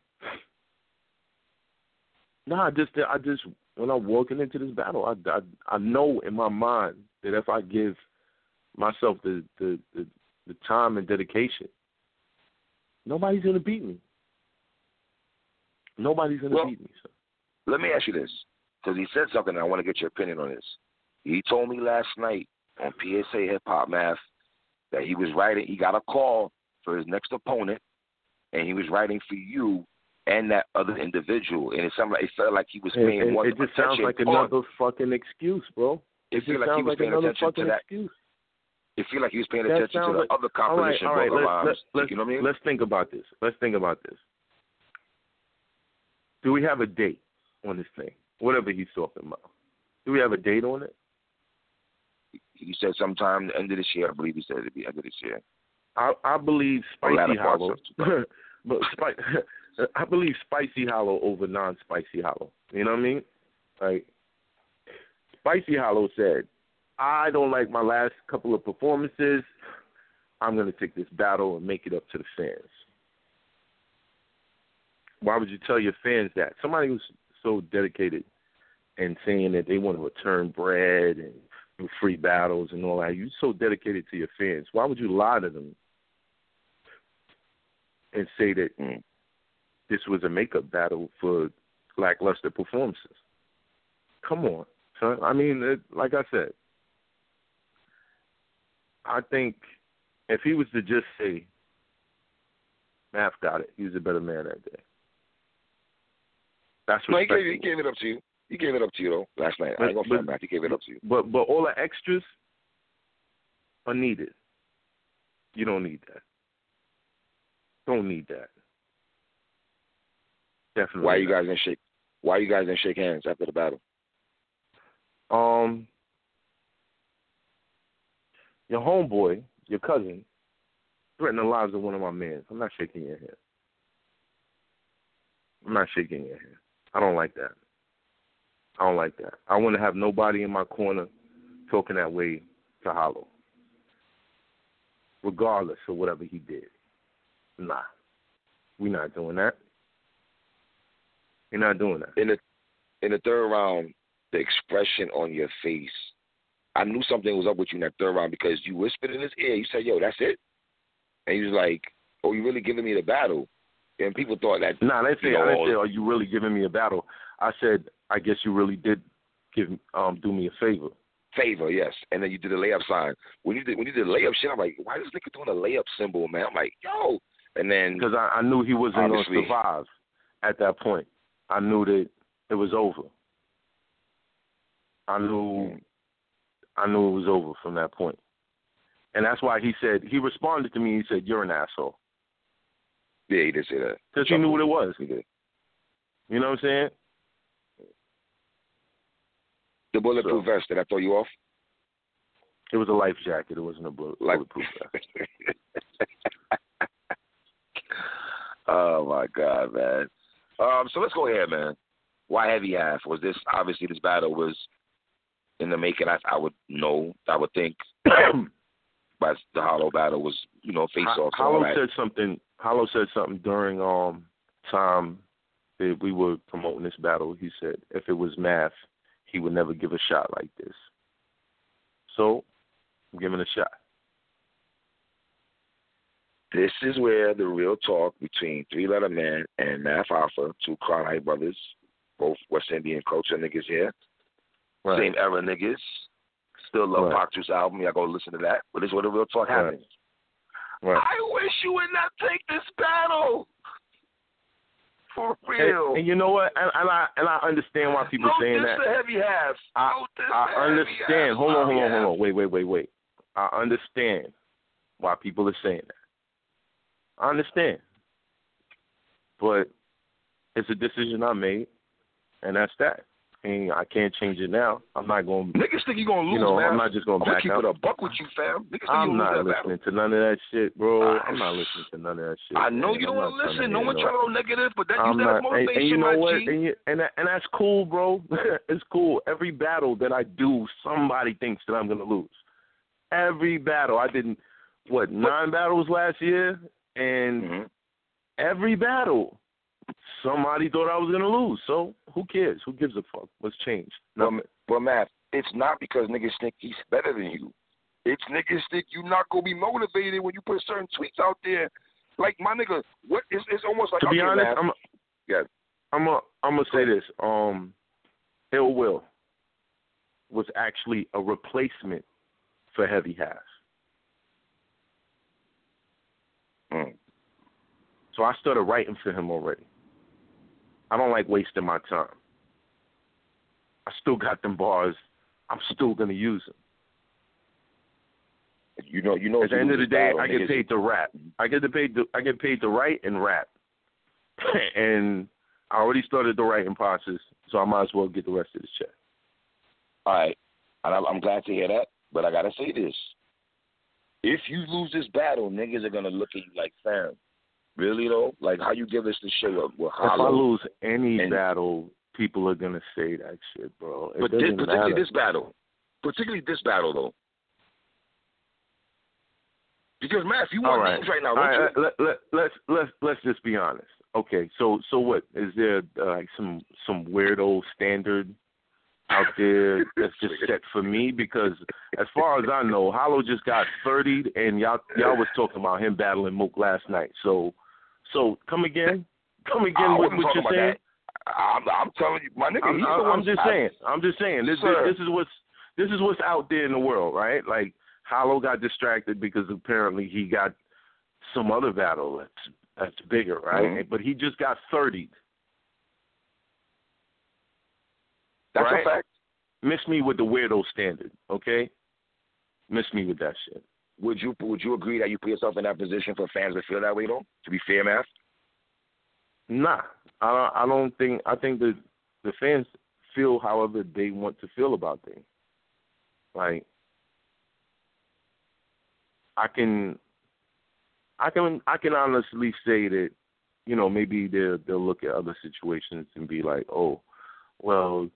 no, I just I just when I'm walking into this battle, I, I I know in my mind that if I give myself the the the, the time and dedication, nobody's gonna beat me. Nobody's gonna Well, beat me. So. Let me ask you this, because he said something. and I want to get your opinion on this. He told me last night on PSA Hip Hop Math that he was writing. He got a call for his next opponent, and he was writing for you and that other individual. And it sounded like it felt like he was paying it, more it just sounds like on- another fucking excuse, bro. It It feel like he was like paying attention to that. excuse. It feel like he was paying That attention to the like- other All right, competition all right. Let's, let's, you know what I mean? let's think about this. Let's think about this. Do we have a date on this thing? Whatever he's talking about. Do we have a date on it? He said sometime the end of this year. I believe he said it'd be end of this year. I, I believe Spicy Hollow, but Spi- I believe Spicy Hollow over non-Spicy Hollow. You know what I mean? Like Spicy Hollow said, "I don't like my last couple of performances. I'm to take this battle and make it up to the fans." Why would you tell your fans that? Somebody who's so dedicated and saying that they want to return bread and do free battles and all that. You're so dedicated to your fans. Why would you lie to them and say that Mm. This was a makeup battle for lackluster performances? Come on, son. I mean, it, like I said, I think if he was to just say, Math got it, he was a better man that day. That's No, he gave, he gave it up to you. He gave it up to you though last night. I ain't gonna But- back. He gave it up to you. But but all the extras are needed. You don't need that. Don't need that. Definitely. Why you guys didn't shake? Why you guys didn't shake hands after the battle? Um, your homeboy, your cousin, threatened the lives of one of my men. I'm not shaking your hand. I'm not shaking your hand. I don't like that. I don't like that. I want to have nobody in my corner talking that way to Hollow, regardless of whatever he did. Nah, we're not doing that. We're not doing that. In the in the third round, the expression on your face, I knew something was up with you in that third round because you whispered in his ear. You said, "Yo, that's it," and he was like, "Oh, you really giving me the battle?" And people thought that No, I didn't say. You know, I didn't say. Are you really giving me a battle? I said. I guess you really did give um do me a favor. Favor, yes. And then you did the layup sign. When you did when you did the layup shit, I'm like, why is this nigga doing a layup symbol, man? I'm like, yo. And then Because I, I knew he wasn't going to survive at that point. I knew that it was over. I knew I knew it was over from that point. And that's why he said he responded to me. He said, "You're an asshole," yeah, he did say that. because he knew what it was. He did. You know what I'm saying? The bulletproof vest. Did I throw you off? It was a life jacket. It wasn't a bullet, Like- bulletproof vest. oh my god, man. Um, so let's go ahead, man. Why heavy half? Was this obviously this battle was in the making? I, I would know. I would think, but the Hollow battle was, you know, face off. Hollow said something. Hollow said something during um time that we were promoting this battle. He said if it was math, he would never give a shot like this. So I'm giving a shot. This is where the real talk between Three Letter Man and Math Hoffa, two Crown brothers, both West Indian culture niggas here, same era niggas. Still love Right. Album. Y'all go listen to that. But this is where the real talk Right. happens. Right. I wish you would not take this battle. For real. and you know what? And, and I and I understand why people no saying diss that. the heavy half. I- I understand. Hold on, hold on, hold on. Wait, wait, wait, wait. I understand why people are saying that. I understand. But it's a decision I made, and that's that. And I can't change it now. I'm not going. to Niggas think you're gonna lose, You know, man. I'm not just going I'm to gonna back keep out. it a buck with you, fam. Niggas think I'm you not lose listening battle. to none of that shit, bro. I'm not listening to none of that shit. I know man. you don't want to listen. No one trying to go negative, but that I'm use that not, and, motivation, and you know my what? G. And, you, and that- and that's cool, bro. it's cool. Every battle that I do, somebody thinks that I'm gonna lose. Every battle I didn't. what nine battles last year, and Mhm. every battle, somebody thought I was gonna lose. So who cares? Who gives a fuck? What's changed? But, Nothing. but Math, it's not because niggas think he's better than you. It's niggas think you're not gonna be motivated when you put certain tweets out there. Like my nigga, what it's, it's almost like to be okay, honest, Math, I'm. Yeah. I'm a, I'm gonna say this. Um, Ill Will was actually a replacement for Heavy Half. Mm. So I started writing for him already. I don't like wasting my time. I still got them bars. I'm still gonna use them. you know, you know. At the end of the day, I get paid to rap. I get paid to I get paid to write and rap. and I already started the writing process, so I might as well get the rest of this check. All right, and I'm, I'm glad to hear that. But I gotta say this: if you lose this battle, niggas are gonna look at you like, fam, really though? Like how you give us the shit up? with If I lose any And- battle, people are gonna say that shit, bro. It But this, particularly matter. this battle, particularly this battle though. Because Math, you want right. names right now, don't right, you? let, let, let's let's let's just be honest. Okay, so so what is there uh, like some some weirdo standard out there that's just set for me? Because as far as I know, Hollow just got thirty, and y'all y'all was talking about him battling Mook last night. So so come again, come again. What, wasn't what you're saying? I'm, I'm telling you, my nigga. I'm, I'm, I'm just I- saying. I'm just saying. This, Sir. this is what's this is what's out there in the world, right? Like Hollow got distracted because apparently he got some other battle that's that's bigger, right? Mhm. But he just got thirty. That's right? a fact. Miss me with the weirdo standard, okay? Miss me with that shit. Would you would you agree that you put yourself in that position for fans to feel that way though? To be fair, Math. Nah, I don't. I don't think. I think the the fans feel however they want to feel about things. Like, I can, I can, I can honestly say that, you know, maybe they'll they'll look at other situations and be like, oh, well,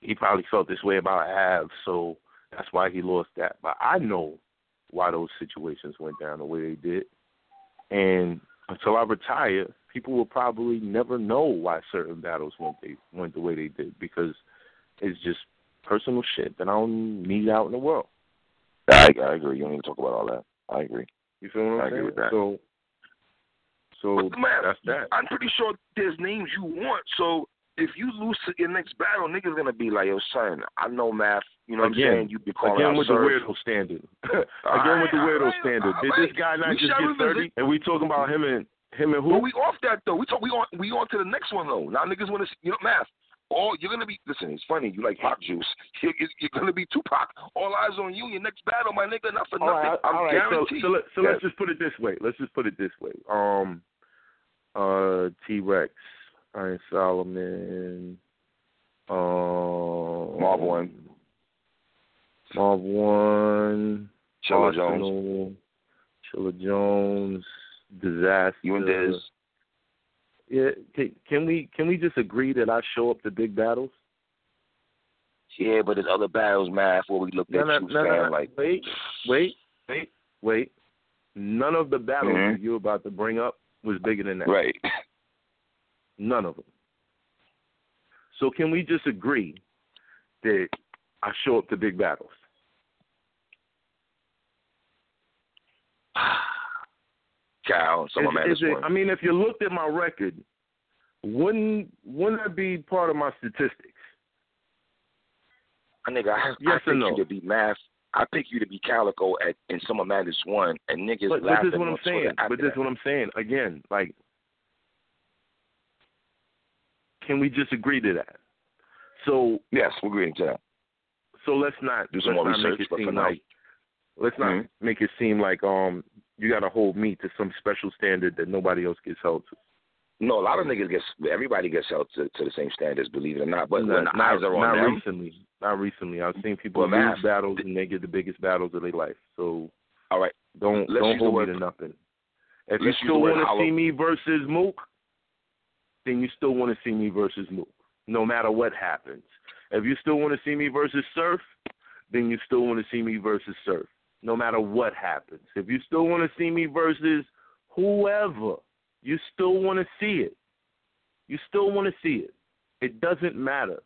he probably felt this way about Av, so that's why he lost that. But I know why those situations went down the way they did, and until I retire, people will probably never know why certain battles went they went the way they did because it's just personal shit that I don't need out in the world. I, I agree. You don't need to talk about all that. I agree. You feel what I'm I agree saying? with that. So, so But man, that's that. I'm pretty sure there's names you want. So if you lose to your next battle, niggas gonna be like, yo, son, I know math. You know what Again, I'm saying? You've been calling Again out with serve. the weirdo standard. Again Alright, with the weirdo alright, standard. Did alright. this guy not We just get thirty? And we talking about him and him and who? But we off that though. We talk. We on. We on to the next one though. Now niggas want to. See You know, math. All you're gonna be. Listen, it's funny. You like pop juice. You're, you're gonna be Tupac. All eyes on you. Your next battle, my nigga. Not for all nothing. right, I'm all right. So, guaranteed. so, let, so Yes. let's just put it this way. Let's just put it this way. Um, uh, T Rex, Iron Solomon, um, Marv Won. Marv Won, Chilla Jones. Arsenal, Chilla Jones, Dizaster. You and Diz. Yeah, can, can we can we just agree that I show up to big battles? Yeah, but there's other battles, math, where we looked No, at no, you no, no, like, wait, wait, wait, wait. None of the battles Mhm. you're about to bring up was bigger than that. right. None of them. So can we just agree that I show up to big battles? Cal, some of Is- is it- I mean, if you looked at my record, wouldn't wouldn't that be part of my statistics? My nigga, I, Yes I pick no? you to be math. I pick you to be Calicoe at in Summer Madness one, and niggas But, but this is what I'm saying. But this is what I'm saying. Again, like, can we just agree to that? So Yes, we're agreeing to that. so let's not Do some more research, make it but for seem now- like let's not Mhm. make it seem like um you got to hold me to some special standard that nobody else gets held to. No, a lot of niggas get everybody gets held to, to the same standards, believe it or not. But when not, the not, eyes are on not them, recently, not recently. I've seen people Well, lose battles and they get the biggest battles of their life. So all right, don't Let's don't the hold me to nothing. If you still want to see me versus Mook, then you still want to see me versus Mook, no matter what happens. If you still want to see me versus Surf, then you still want to see me versus Surf, no matter what happens. If you still want to see me versus whoever, you still want to see it. You still want to see it. It doesn't matter.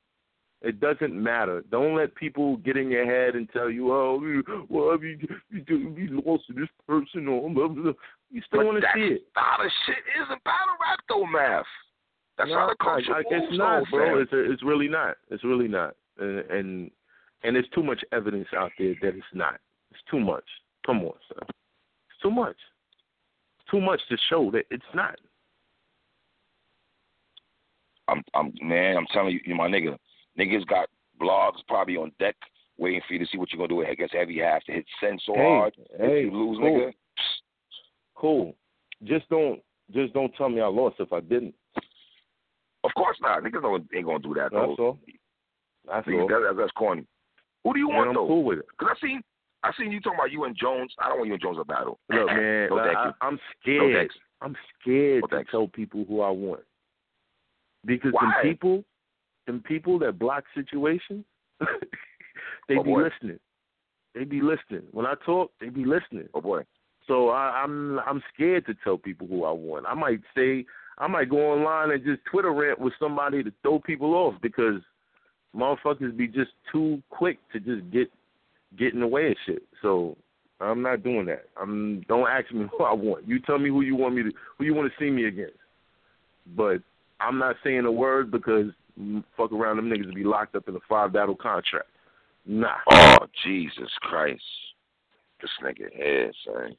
It doesn't matter. Don't let people get in your head and tell you, "Oh, well, have you you, you lost to this person?" Or blah, blah, blah. you still want to see it. how the shit is in battle rap though, math. That's No, how the like, culture like, moves, it's not, though, bro. fam. It's it's really not. It's really not. And and and there's too much evidence out there that it's not. It's too much. Come on, son. It's too much. It's too much to show that it's not. I'm, I'm, man, I'm telling you, you my nigga. Niggas got blogs probably on deck waiting for you to see what you're gonna do against heavy half to hit send so Hey, hard. hey, if you lose, cool. nigga. Cool. Just don't just don't tell me I lost if I didn't. Of course not. Niggas don't, ain't gonna do that though. That's all. That's Niggas, all. that, that's corny. Who do you And want I'm though? cool with it. Cause I seen, I seen you talking about you and Jones. I don't want you and Jones to battle. Look, man, no, like, I, No scared. thanks. I'm scared No to thanks. tell people who I want. Because Why? them people, them people that block situations, they Oh, be boy. listening. They be listening. When I talk, they be listening. Oh boy. So I, I'm I'm scared to tell people who I want. I might say I might go online and just Twitter rant with somebody to throw people off because motherfuckers be just too quick to just get get in the way of shit. So I'm not doing that. I'm don't ask me who I want. You tell me who you want me to who you want to see me against. But I'm not saying a word because fuck around them niggas be locked up in a five battle contract. Nah. Oh Jesus Christ. This nigga here, son.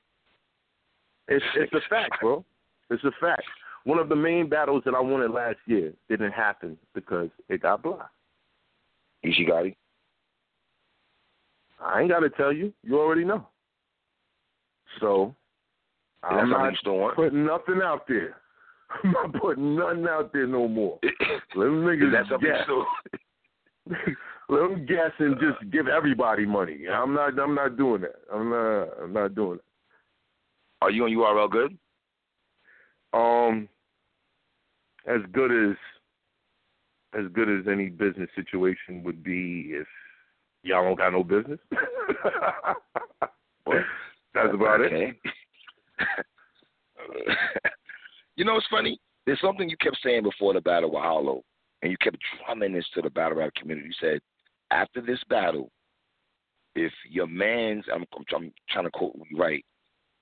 It's it's a fact, bro. It's a fact. One of the main battles that I wanted last year didn't happen because it got blocked. Ishigati. I ain't got to tell you. You already know. So I'm not putting nothing out there. I'm not putting nothing out there no more. Let them niggas you guess. Let them guess and just give everybody money. I'm not. I'm not doing that. I'm not. I'm not doing it. Are you on URL good? Um, as good as as good as any business situation would be if y'all don't got no business. That's about it. you know what's funny? There's something you kept saying before the battle with Hollow, and you kept drumming this to the battle rap community. You said, after this battle, if your man's, I'm, I'm, I'm trying to quote you right,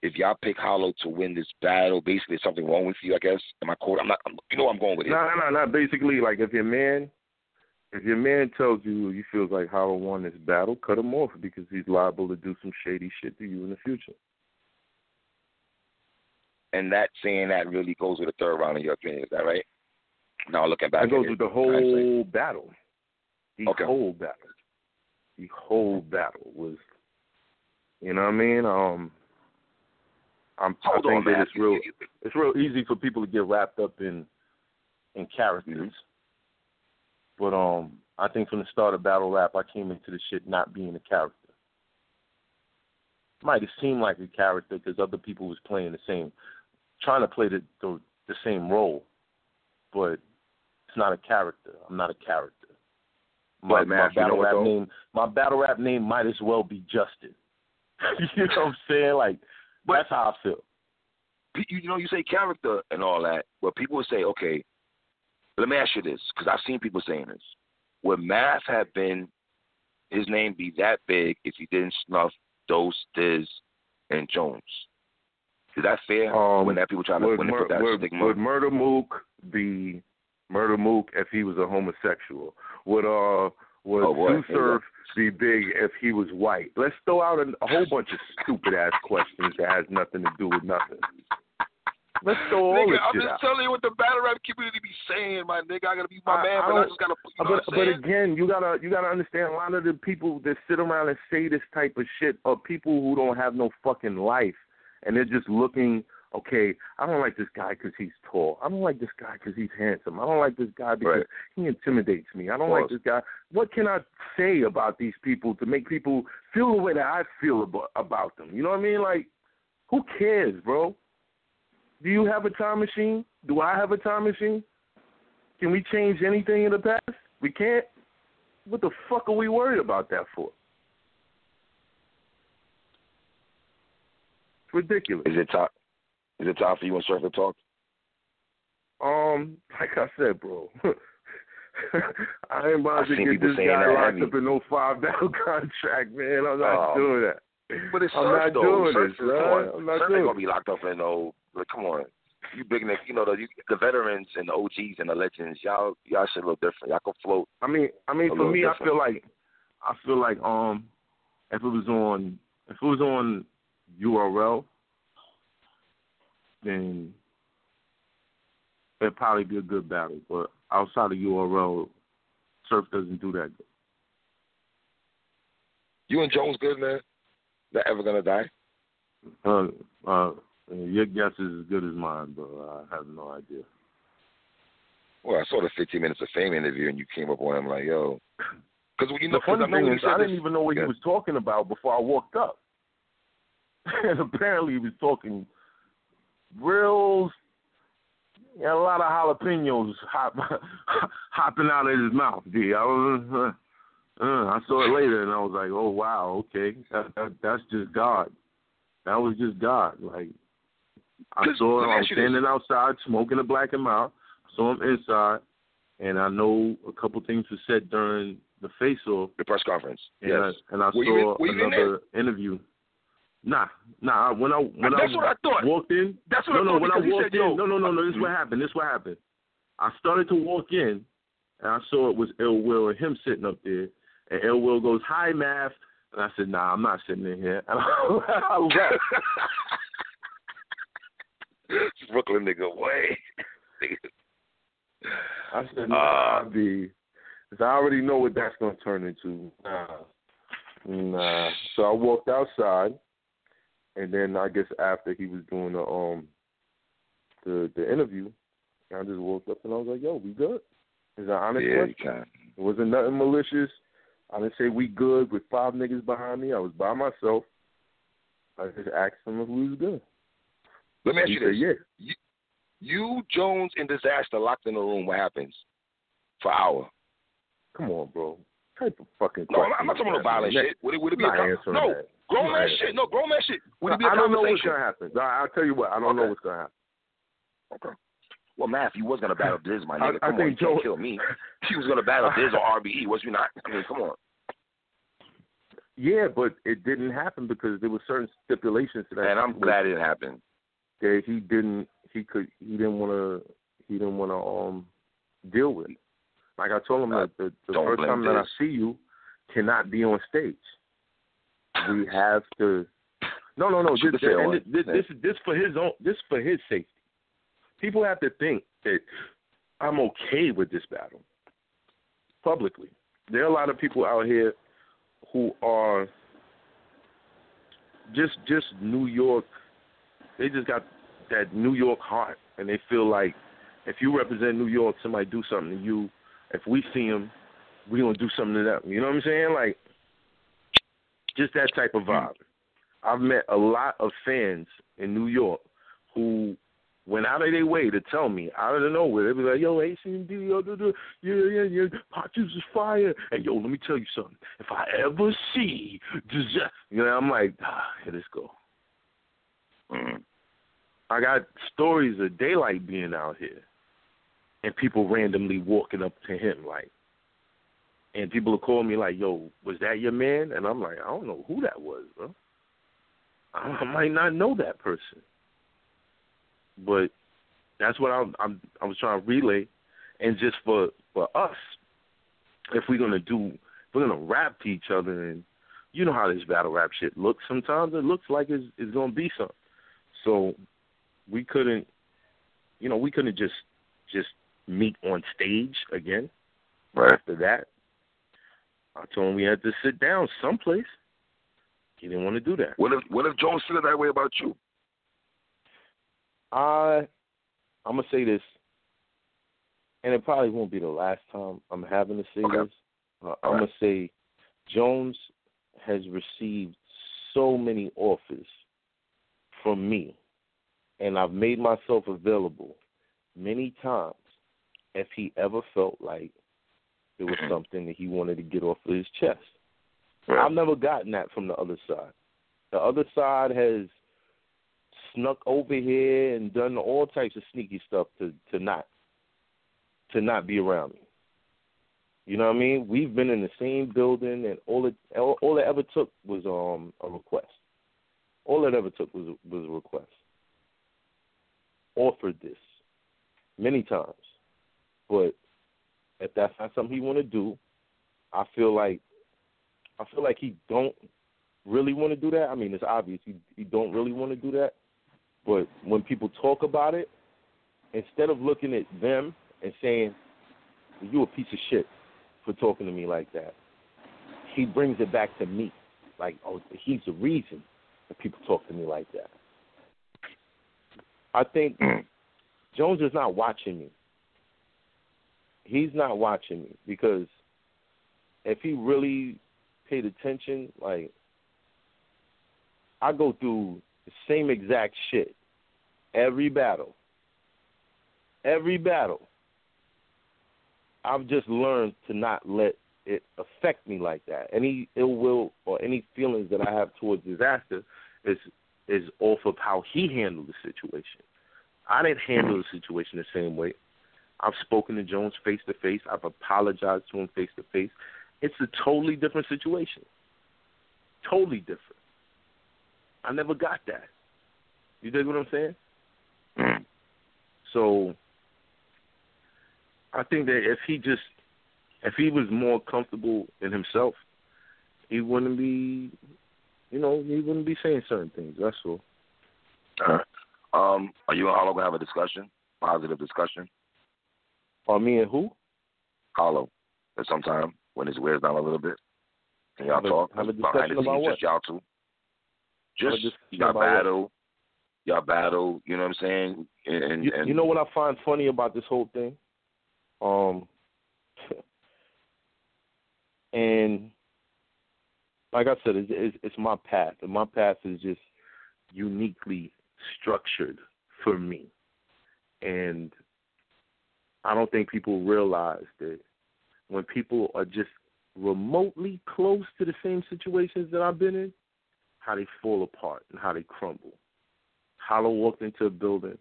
if y'all pick Hollow to win this battle, basically there's something wrong with you. I guess. Am I quote? I'm not. I'm, you know where I'm going with it. No, no, no. Basically, like if your man, if your man tells you he feels like Hollow won this battle, cut him off because he's liable to do some shady shit to you in the future. And that saying that really goes with the third round in your opinion. Is that right? Now looking back, That goes with it, the whole battle. The Okay. whole battle. The whole battle was, you know what I mean? Um, I'm, I Hold think on, that man. it's real. It's real easy for people to get wrapped up in in characters. Mm-hmm. But um, I think from the start of battle rap, I came into the shit not being a character. Might have seemed like a character because other people was playing the same, trying to play the, the the same role, but it's not a character. I'm not a character. My, But, man, my battle rap though? name, my battle rap name might as well be Justin. you know what I'm saying? Like But- that's how I feel. You, know, you say character and all that, but people would say, okay, let me ask you this, because I've seen people saying this. Would Math have been his name be that big if he didn't snuff Dose, Diz, and Jones? Is that fair? Um, when that people trying to would, when Mur- put that would, stigma? would Murda Mook be Murda Mook if he was a homosexual? Would uh would Oh. Tsu Surf be big if he was white? Let's throw out a, a whole bunch of stupid ass questions that has nothing to do with nothing. Let's throw all Nigga, this I'm shit just out. telling you what the battle rap community be saying, my nigga. I gotta be my I- man, I but I just gotta. You uh, know but but again, you gotta you gotta understand a lot of the people that sit around and say this type of shit are people who don't have no fucking life, and they're just looking. Okay, I don't like this guy because he's tall. I don't like this guy because he's handsome. I don't like this guy because Right. he intimidates me. I don't like this guy. What can I say about these people to make people feel the way that I feel about, about them? You know what I mean? Like, who cares, bro? Do you have a time machine? Do I have a time machine? Can we change anything in the past? We can't. What the fuck are we worried about that for? It's ridiculous. Is it time? Is it time for you and Surf to talk? Um, like I said, bro, I ain't about I've to get people this saying guy that locked heavy. up in no five dollar contract, man. I'm not Oh. doing that. But it's I'm Surf not though. doing Surf this, is, come on. man. I'm not Surf doing ain't gonna be locked up in no. Like, come on, you big nigga. You know the you, the veterans and the OGs and the legends. Y'all y'all shit a little different. Y'all can float. I mean, I mean, for little me, I feel like, I feel like, um, if it was on, if it was on URL, then it'd probably be a good battle. But outside of URL, Surf doesn't do that good. You and Jones good man. Not ever gonna die. Uh, uh, your guess is as good as mine, but I have no idea. Well, I saw the 15 minutes of fame interview and you came up on him like, yo. Because you know, the funny I thing is, I didn't this- even know what Yeah. he was talking about before I walked up. and apparently, he was talking real. He had a lot of jalapenos hop, hopping out of his mouth. G. I was, uh, uh, I saw it later, and I was like, "Oh wow, okay, that, that that's just God. That was just God." Like I saw him. I was ask you this. standing outside smoking a black and mild. Saw him inside, and I know a couple things were said during the face off. the press conference. And yes. I, and I Were saw you in- were you in another interview. Nah, nah. When I when That's I what I thought. walked in, That's what no, I no. thought When I walked said, in, no, no, no, no. This is what happened. This is what happened. I started to walk in, and I saw it was Ill Will and him sitting up there. And Ill Will goes, "Hi, Math," and I said, "Nah, I'm not sitting in here." And I left. Brooklyn nigga, way. I said, "Nah, Uh, B," because I already know what that's gonna turn into. Nah, nah. So I walked outside, and then I guess after he was doing the um the the interview, I just woke up and I was like, "Yo, we good?" It's an honest yeah, question. It wasn't nothing malicious. I didn't say we good with five niggas behind me. I was by myself. I just asked him if we was good. Let me ask He you said, this. "Yeah." You, Jones, and Dizaster locked in a room. What happens for hour? Come on, bro. What type of fucking No, I'm question I'm not talking about violent shit. Would it, would it be a not no that. Grown man shit? No grown man shit. Would it be a I don't know what's gonna happen. I- I'll tell you what. I don't know what's gonna happen. Okay. Well, Math, you was gonna battle Diz, my nigga. I Come on, think you can't kill me. He was gonna battle Diz or RBE, was you not? I mean, come on. Yeah, but it didn't happen because there were certain stipulations to that. And I'm glad it happened. That he didn't. He could. He didn't want to. He didn't want to um deal with. Like I told him Uh, that the, the first time that I see you cannot be on stage. We have to. No, no, no. This, and this, this, this, this for his own. This for his safety. People have to think that I'm okay with this battle publicly. There are a lot of people out here who are just just New York. They just got that New York heart, and they feel like if you represent New York, somebody do something to you. If we see them, we gonna do something to them. You know what I'm saying? Like just that type of vibe. I've met a lot of fans in New York who went out of their way to tell me out of nowhere. They be like, "Yo, ACMD, yo, do, do, yeah, yeah, yeah, Pot Juice is fire." And yo, let me tell you something. If I ever see, you know, I'm like, ah, here this go. Mm. I got stories of Daylyt being out here, and people randomly walking up to him like, and people will call me like, "Yo, was that your man?" And I'm like, I don't know who that was, bro. I, might not know that person, but that's what I'm, I'm I was trying to relay, and just for for us, if we're gonna do, if we're gonna rap to each other, and you know how this battle rap shit looks. Sometimes it looks like it's, it's gonna be something. So we couldn't, you know, we couldn't just just meet on stage again. Right. After that, I told him we had to sit down someplace. He didn't want to do that. What if what if Jones said it that way about you? I, I'm gonna say this, and it probably won't be the last time I'm having to say Okay. this. Uh, I'm gonna say, Jones has received so many offers from me, and I've made myself available many times. If he ever felt like there was something that he wanted to get off of his chest, I've never gotten that from the other side. The other side has snuck over here and done all types of sneaky stuff to to not to not be around me. You know what I mean? We've been in the same building, and all it all, all it ever took was um a request. All it ever took was was a request. Offered this many times, but if that's not something he want to do, I feel like I feel like he don't really want to do that. I mean, it's obvious he he don't really want to do that. But when people talk about it, instead of looking at them and saying, "You a piece of shit for talking to me like that," he brings it back to me, like, "Oh, he's the reason that people talk to me like that." I think Jones is not watching me. He's not watching me because if he really paid attention, like I go through the same exact shit every battle. Every battle. I've just learned to not let it affect me like that. Any ill will or any feelings that I have towards Dizaster is is off of how he handled the situation. I didn't handle the situation the same way. I've spoken to Jones face to face. I've apologized to him face to face. It's a totally different situation. Totally different. I never got that. You dig what I'm saying? Mm. So I think that if he just if he was more comfortable in himself, he wouldn't be you know, he wouldn't be saying certain things, that's all. Uh, um, are you and Hollow gonna have a discussion? Positive discussion? Or me and who? Hollow. At some time when his wears down a little bit. Can y'all Have a- talk? have a behind discussion the about scenes, what? just y'all two. Just y'all about what? battle. Y'all battle, you know what I'm saying? And, and, You, you know what I find funny about this whole thing? Um, and like I said, it's, it's, it's my path, and my path is just uniquely structured for me. And I don't think people realize that when people are just remotely close to the same situations that I've been in, how they fall apart and how they crumble. Hollow walked into a building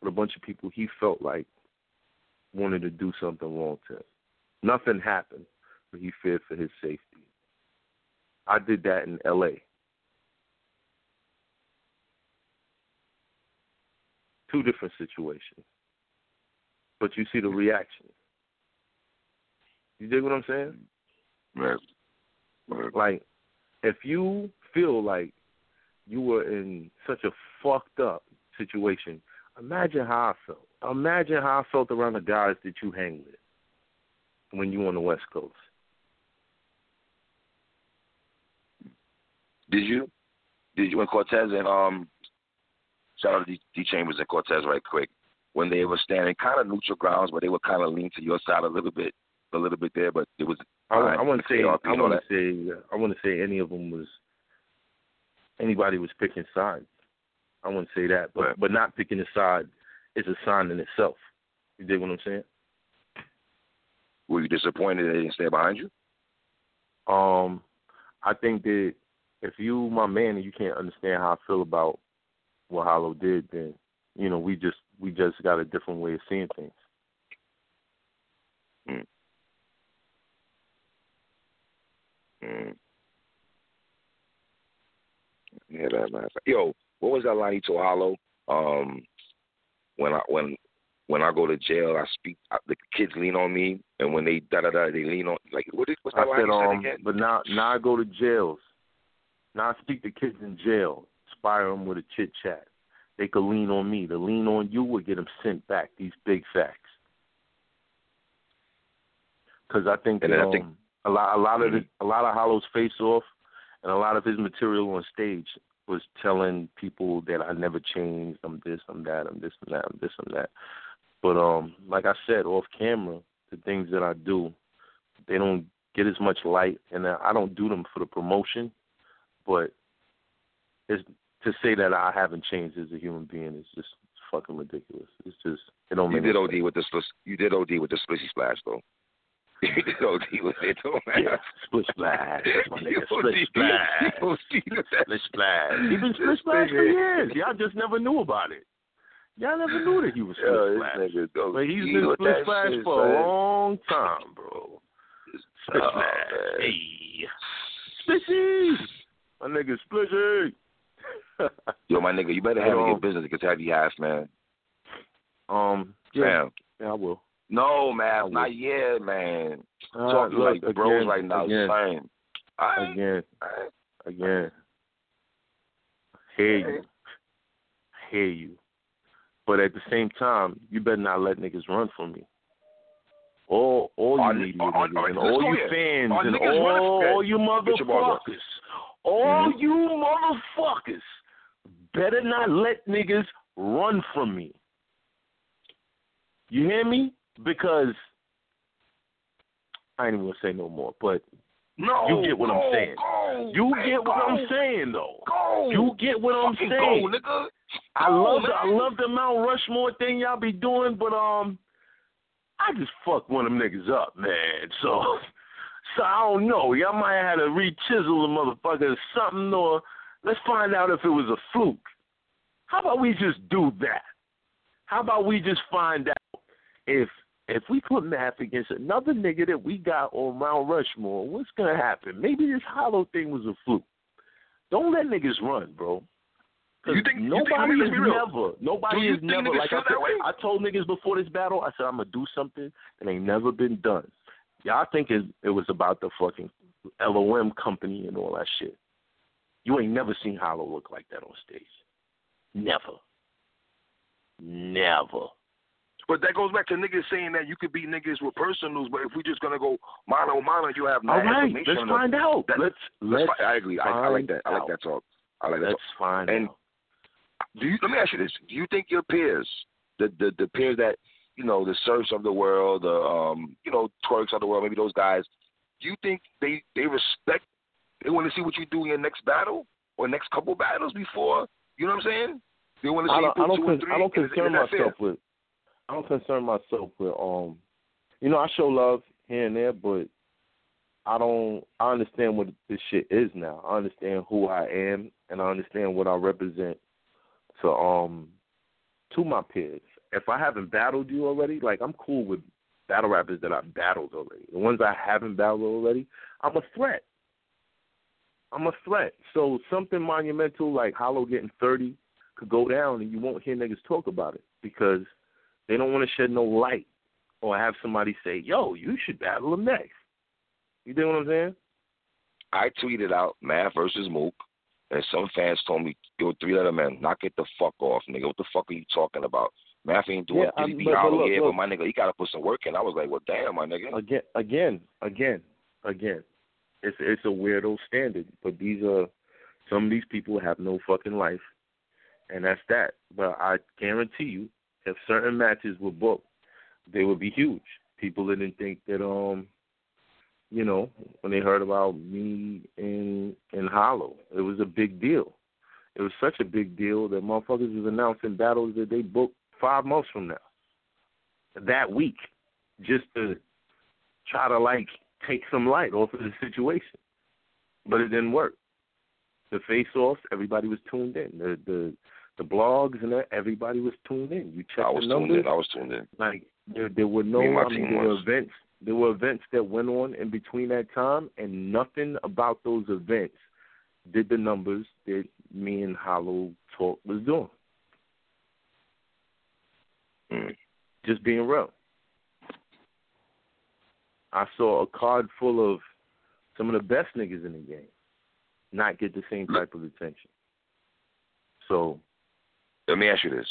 with a bunch of people he felt like wanted to do something wrong to him. Nothing happened, but he feared for his safety. I did that in L.A. Two different situations, but you see the reaction. You dig what I'm saying? Right. Right. Like, if you feel like you were in such a fucked up situation, imagine how I felt. Imagine how I felt around the guys that you hang with when you on the West Coast. Did you? Did you when Cortez and um shout out to D, D Chambers and Cortez right quick when they were standing kind of neutral grounds, but they were kind of lean to your side a little bit, a little bit there, but it was. I, I want to say I want to say I want to say any of them was anybody was picking sides. I wouldn't say that, but Right. but not picking a side is a sign in itself. You dig what I'm saying? Were you disappointed they didn't stay behind you? Um, I think that if you my man and you can't understand how I feel about what Hollow did, then you know we just we just got a different way of seeing things. Mm. Yeah, that man. Yo, what was that line told Hollow? Um, when I when when I go to jail, I speak. I, the kids lean on me, and when they da da da, they lean on. Like what? Is, what's I line said, said um, again? but now now I go to jails. Now I speak to kids in jail, inspire them with a chit chat. They could lean on me. To lean on you would get them sent back. These big facts. Because I think And that then I um, think- a lot a lot of the, a lot of Hollow's face off, and a lot of his material on stage was telling people that I never changed. I'm this, I'm that, I'm this, and that, I'm this, and that. But um, like I said, off camera, the things that I do, they don't get as much light, and I don't do them for the promotion. But it's to say that I haven't changed as a human being is just fucking ridiculous. It's just it don't You make did OD sense. with the you did OD with the splissy splash though. you did OD with it though, man. Yeah, split splash. That's my You nigga. Split OD. splash. You OD with that. Split splash. He been splish splash for years. Y'all just never knew about it. Y'all never knew that he was splish Yo, splash. nigga But he's been split that splash shit, for a long time, bro. Splish Oh, splash. man. Hey. Splitty. My nigga Splitty. Yo, my nigga, you better handle your Um, business because heavy ass, man. um, yeah, yeah, I will. No, man, not yet, man. Uh, Talking look, like bros again, right now, Again, saying. Alright, again, again. Hear you. Hear you. But at the same time, you better not let niggas run from me. All all you media are- are- niggas and all you fans and all, all you your balls motherfuckers, all you motherfuckers better not let niggas run from me. You hear me? Because I ain't even gonna say no more, but No, You get what I'm saying. Go, you man, get what go, I'm saying though. Go. You get what I'm Fucking saying. Go, nigga. I Go, love the. I love the Mount Rushmore thing y'all be doing, but um, I just fucked one of them niggas up, man. So, so I don't know. Y'all might have had to re-chisel the motherfucker or something, or let's find out if it was a fluke. How about we just do that? How about we just find out if if we put math against another nigga that we got on Mount Rushmore, what's gonna happen? Maybe this hollow thing was a fluke. Don't let niggas run, bro. You think- you think- nobody is never nobody is never like I, said. I told niggas before this battle, I said I'm gonna do something that ain't never been done. Y'all think it, it was about the fucking LOM company and all that shit. You ain't never seen Hollow look like that on stage. Never. Never. But that goes back to niggas saying that you could be niggas with personals, but if we're just gonna go mano a mano, you have no All right, let's find out. That- let's Let's let's I agree. I, I like that. I like that talk. I like that. Let's Talk. find And- out. Do you? Let me ask you this: Do you think your peers, the the the peers that you know, the surfs of the world, the um, you know, twerks of the world, maybe those guys, do you think they they respect? They want to see what you do in your next battle or next couple battles before. You know what I'm saying? They want to see I don't, you I do don't, two con- three. I don't concern myself it. with. I don't concern myself with. Um, you know, I show love here and there, but I don't. I understand what this shit is now. I understand who I am, and I understand what I represent to um to my peers. If I haven't battled you already, like I'm cool with battle rappers that I've battled already. The ones I haven't battled already, I'm a threat. I'm a threat. So something monumental like Hollow getting 30 could go down, and you won't hear niggas talk about it because they don't want to shed no light or have somebody say, "Yo, you should battle him next." You dig what I'm saying? I tweeted out Math versus Mook, and some fans told me, "Yo, 3Letterman, knock it the fuck off, nigga. What the fuck are you talking about? Math ain't doing Yeah, yeah, I'm- be but- but hollow look, here, but my nigga, he gotta put some work in." I was like, "Well, damn, my nigga." Again, again, again, again. It's it's a weirdo standard, but these are some of these people have no fucking life, and that's that. But I guarantee you, if certain matches were booked, they would be huge. People didn't think that um, you know, when they heard about me in in Hollow, it was a big deal. It was such a big deal that motherfuckers was announcing battles that they booked five months from now, that week, just to try to like take some light off of the situation. But it didn't work. The face offs, everybody was tuned in. The the the blogs and that, everybody was tuned in. You check I was the tuned numbers. in. I was tuned in. Like there, there were no Me and my I mean, team there were events. There were events that went on in between that time, and nothing about those events did the numbers that me and Hollow Talk was doing. Mm. Just being real. I saw a card full of some of the best niggas in the game not get the same type of attention. So Let me ask you this: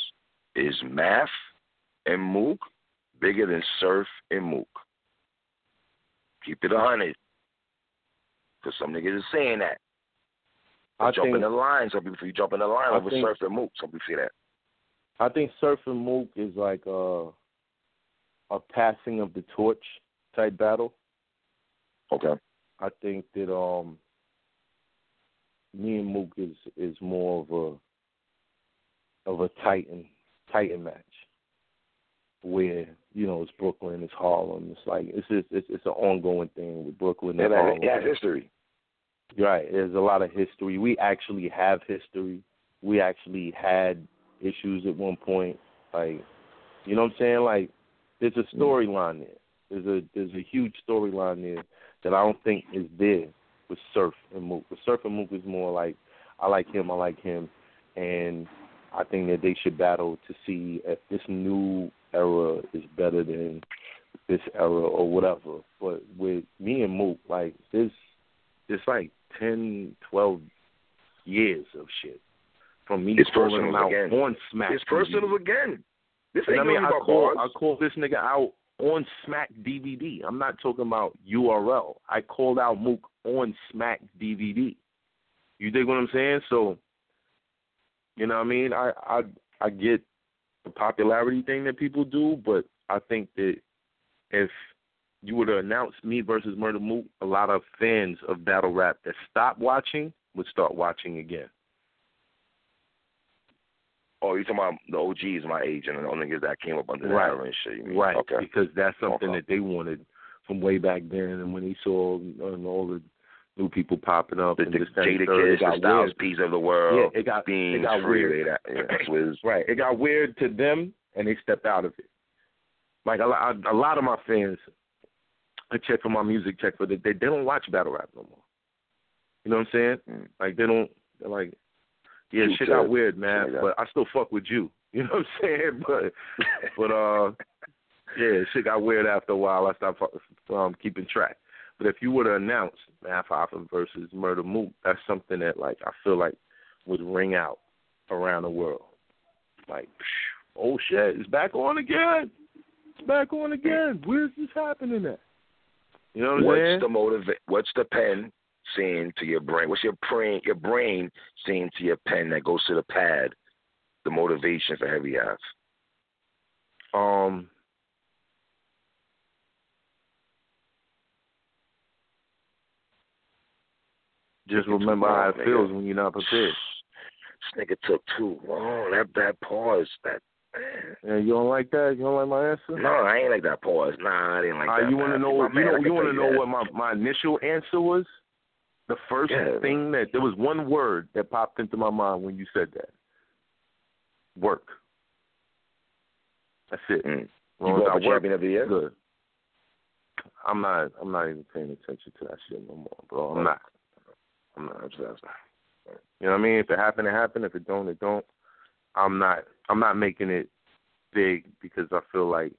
Is Math and Mook bigger than Surf and Mook? Keep it a hundred, because some niggas is saying that. I jump think in the line. Some people you jump in the line I over think- Surf and Mook. Some people say that. I think Surf and Mook is like a a passing of the torch type battle. Okay. I think that um me and Mook is is more of a of a Titan Titan match where you know it's Brooklyn, it's Harlem, it's like it's just it's it's an ongoing thing with Brooklyn and And Harlem. it has history. Right. There's a lot of history. We actually have history. We actually had issues at one point. Like, you know what I'm saying? Like, there's a storyline there. There's a there's a huge storyline there that I don't think is there with Surf and Mook. With Surf and Mook is more like I like him, I like him, and I think that they should battle to see if this new era is better than this era or whatever. But with me and Mook, like this, it's like ten, twelve years of shit from me It's calling him out again. on Smack. It's personal again. This And ain't I mean, I call bars. I call this nigga out on Smack DVD. I'm not talking about URL. I called out Mook on Smack DVD. You dig what I'm saying? So, you know what I mean? I I I get the popularity thing that people do, but I think that if you were to announce me versus Murda Mook, a lot of fans of battle rap that stopped watching would start watching again. Oh, you talking about the OGs my age and all the niggas that came up under the Right. era and shit. Right, Okay. because that's something Okay. that they wanted from way back then, and when they saw uh, all the new people popping up The, and the this, Jadakiss, the Styles. P's of the world. Yeah, it got Beans, it got Free, weird. That, yeah, Swizz. Right, it got weird to them, and they stepped out of it. Like a lot, a lot of my fans, I check for my music, check for the, they they don't watch battle rap no more. You know what I'm saying? Mm. Like they don't. They're like, yeah, shit got weird, man, but I still fuck with you. You know what I'm saying? But but uh, yeah, shit got weird after a while. I stopped um, keeping track. But if you were to announce Math Hoffa versus Murda Mook, that's something that like I feel like would ring out around the world. Like, oh shit, it's back on again. It's back on again. Where's this happening at? You know what I'm What's saying? the motive? What's the pen saying to your brain? What's your brain? Your brain saying to your pen that goes to the pad? The motivation for heavy ass. Um, just remember how it feels when you're not prepared. This nigga took too long. That that pause. That Yeah, you don't like that? You don't like my answer? no, I ain't like that pause. Nah, I didn't like Uh, that. you want to know? You know? You want to know what my my initial answer was? The first Yeah. thing that there was one word that popped into my mind when you said that. Work. That's it. Mm. You going for champion of the year? good. I'm not. I'm not even paying attention to that shit no more, bro. I'm not. I'm not obsessed. You know what I mean? If it happened, it happened. If it don't, it don't. I'm not. I'm not making it big because I feel like,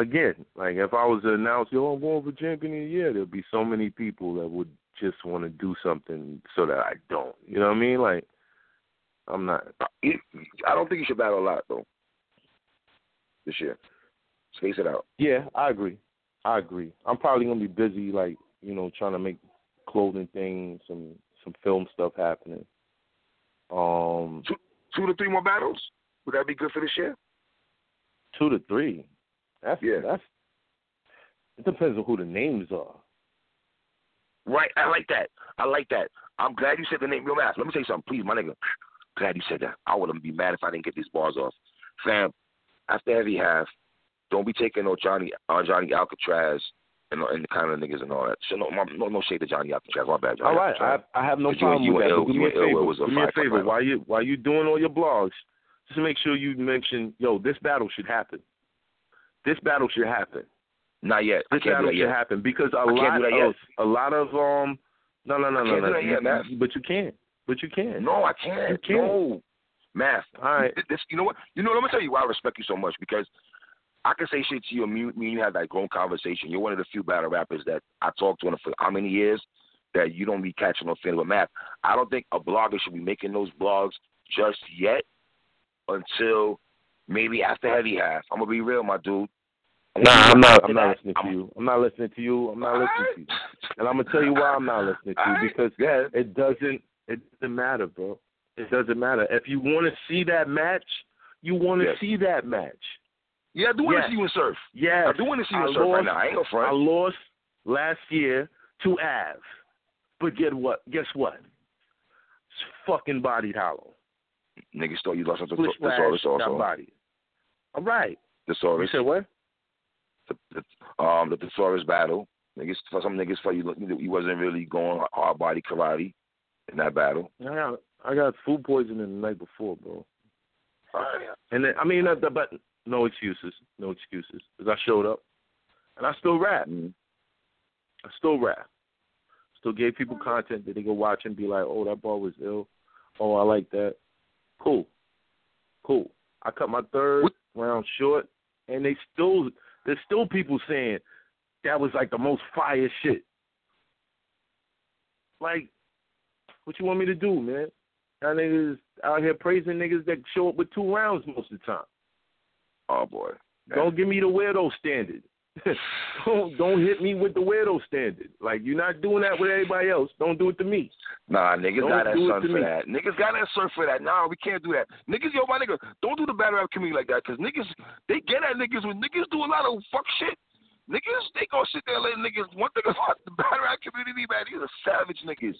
again, like if I was to announce, yo, I'm going for champion of the year, there'd be so many people that would just want to do something so that I don't. You know what I mean? Like, I'm not. I don't think you should battle a lot though. This year, space it out. Yeah, I agree. I agree. I'm probably gonna be busy, like you know, trying to make clothing things, some some film stuff happening. Um, two, two to three more battles. Would that be good for this year? Two to three. That's yeah. That's. It depends on who the names are. Right. I like that. I like that. I'm glad you said the name. Yo, man, let me tell you something, please, my nigga. Glad you said that. I wouldn't be mad if I didn't get these bars off. Fam, after heavy half, don't be taking no Johnny uh, Johnny Alcatraz and, and the kind of niggas and all that. So no, no, no shade to Johnny Alcatraz. My bad, Johnny. All right, I, I have no problem you with that. Ill, do you me a favor. do me a favor. While you while you doing all your blogs, just make sure you mention, yo, this battle should happen. This battle should happen. Not yet. This battle should yet. happen because a lot of a lot of um no no no no no yet, man. but you can't. But you can. No, I can't. You can't. No. Math. All right. This, you know what? You know, let me tell you why I respect you so much because I can say shit to you and me, me and you have that grown conversation. You're one of the few battle rappers that I talked to in for how many years that you don't be catching no feeling with math. I don't think a blogger should be making those blogs just yet until maybe after heavy half. I'm gonna be real, my dude. Nah, I'm not. I'm not listening to you. I'm not listening to you. I'm not listening to you. And I'm gonna tell you why I'm not listening to you because Yeah. it doesn't. It doesn't matter, bro. It doesn't matter. If you want to see that match, you want to Yes. see that match. Yeah, I do want to Yes. see you in surf. Yeah, I do want to see you I in surf right lost- now. I ain't no I front. lost last year to Av, but get what? Guess what? It's fucking bodied hollow. Niggas thought you lost to Thesaurus splash, got also. All right. You Thesaurus. said what? the, the um the Thesaurus battle. Niggas, for some niggas felt you you wasn't really going hard body karate in that battle. I got I got food poisoning the night before, bro. And then, I mean, uh, but no excuses, no excuses, because I showed up, and I still rap. Mhm. I still rap. Still gave people content that they go watch and be like, "Oh, that ball was ill. Oh, I like that. Cool, cool." I cut my third round short, and they still there's still people saying that was like the most fire shit. Like, what you want me to do, man? Y'all niggas out here praising niggas that show up with two rounds most of the time. Oh boy. Don't give me the weirdo standard. don't don't hit me with the weirdo standard. Like you're not doing that with everybody else. Don't do it to me. Nah, niggas Don't got that son for me. that. Niggas got that son for that. Nah, we can't do that. Niggas, yo, my nigga, don't do the battle rap community like that, cause niggas, they get at niggas when niggas do a lot of fuck shit. Niggas, they gonna sit there and let niggas. One thing about the battle rap community, man, these are savage niggas.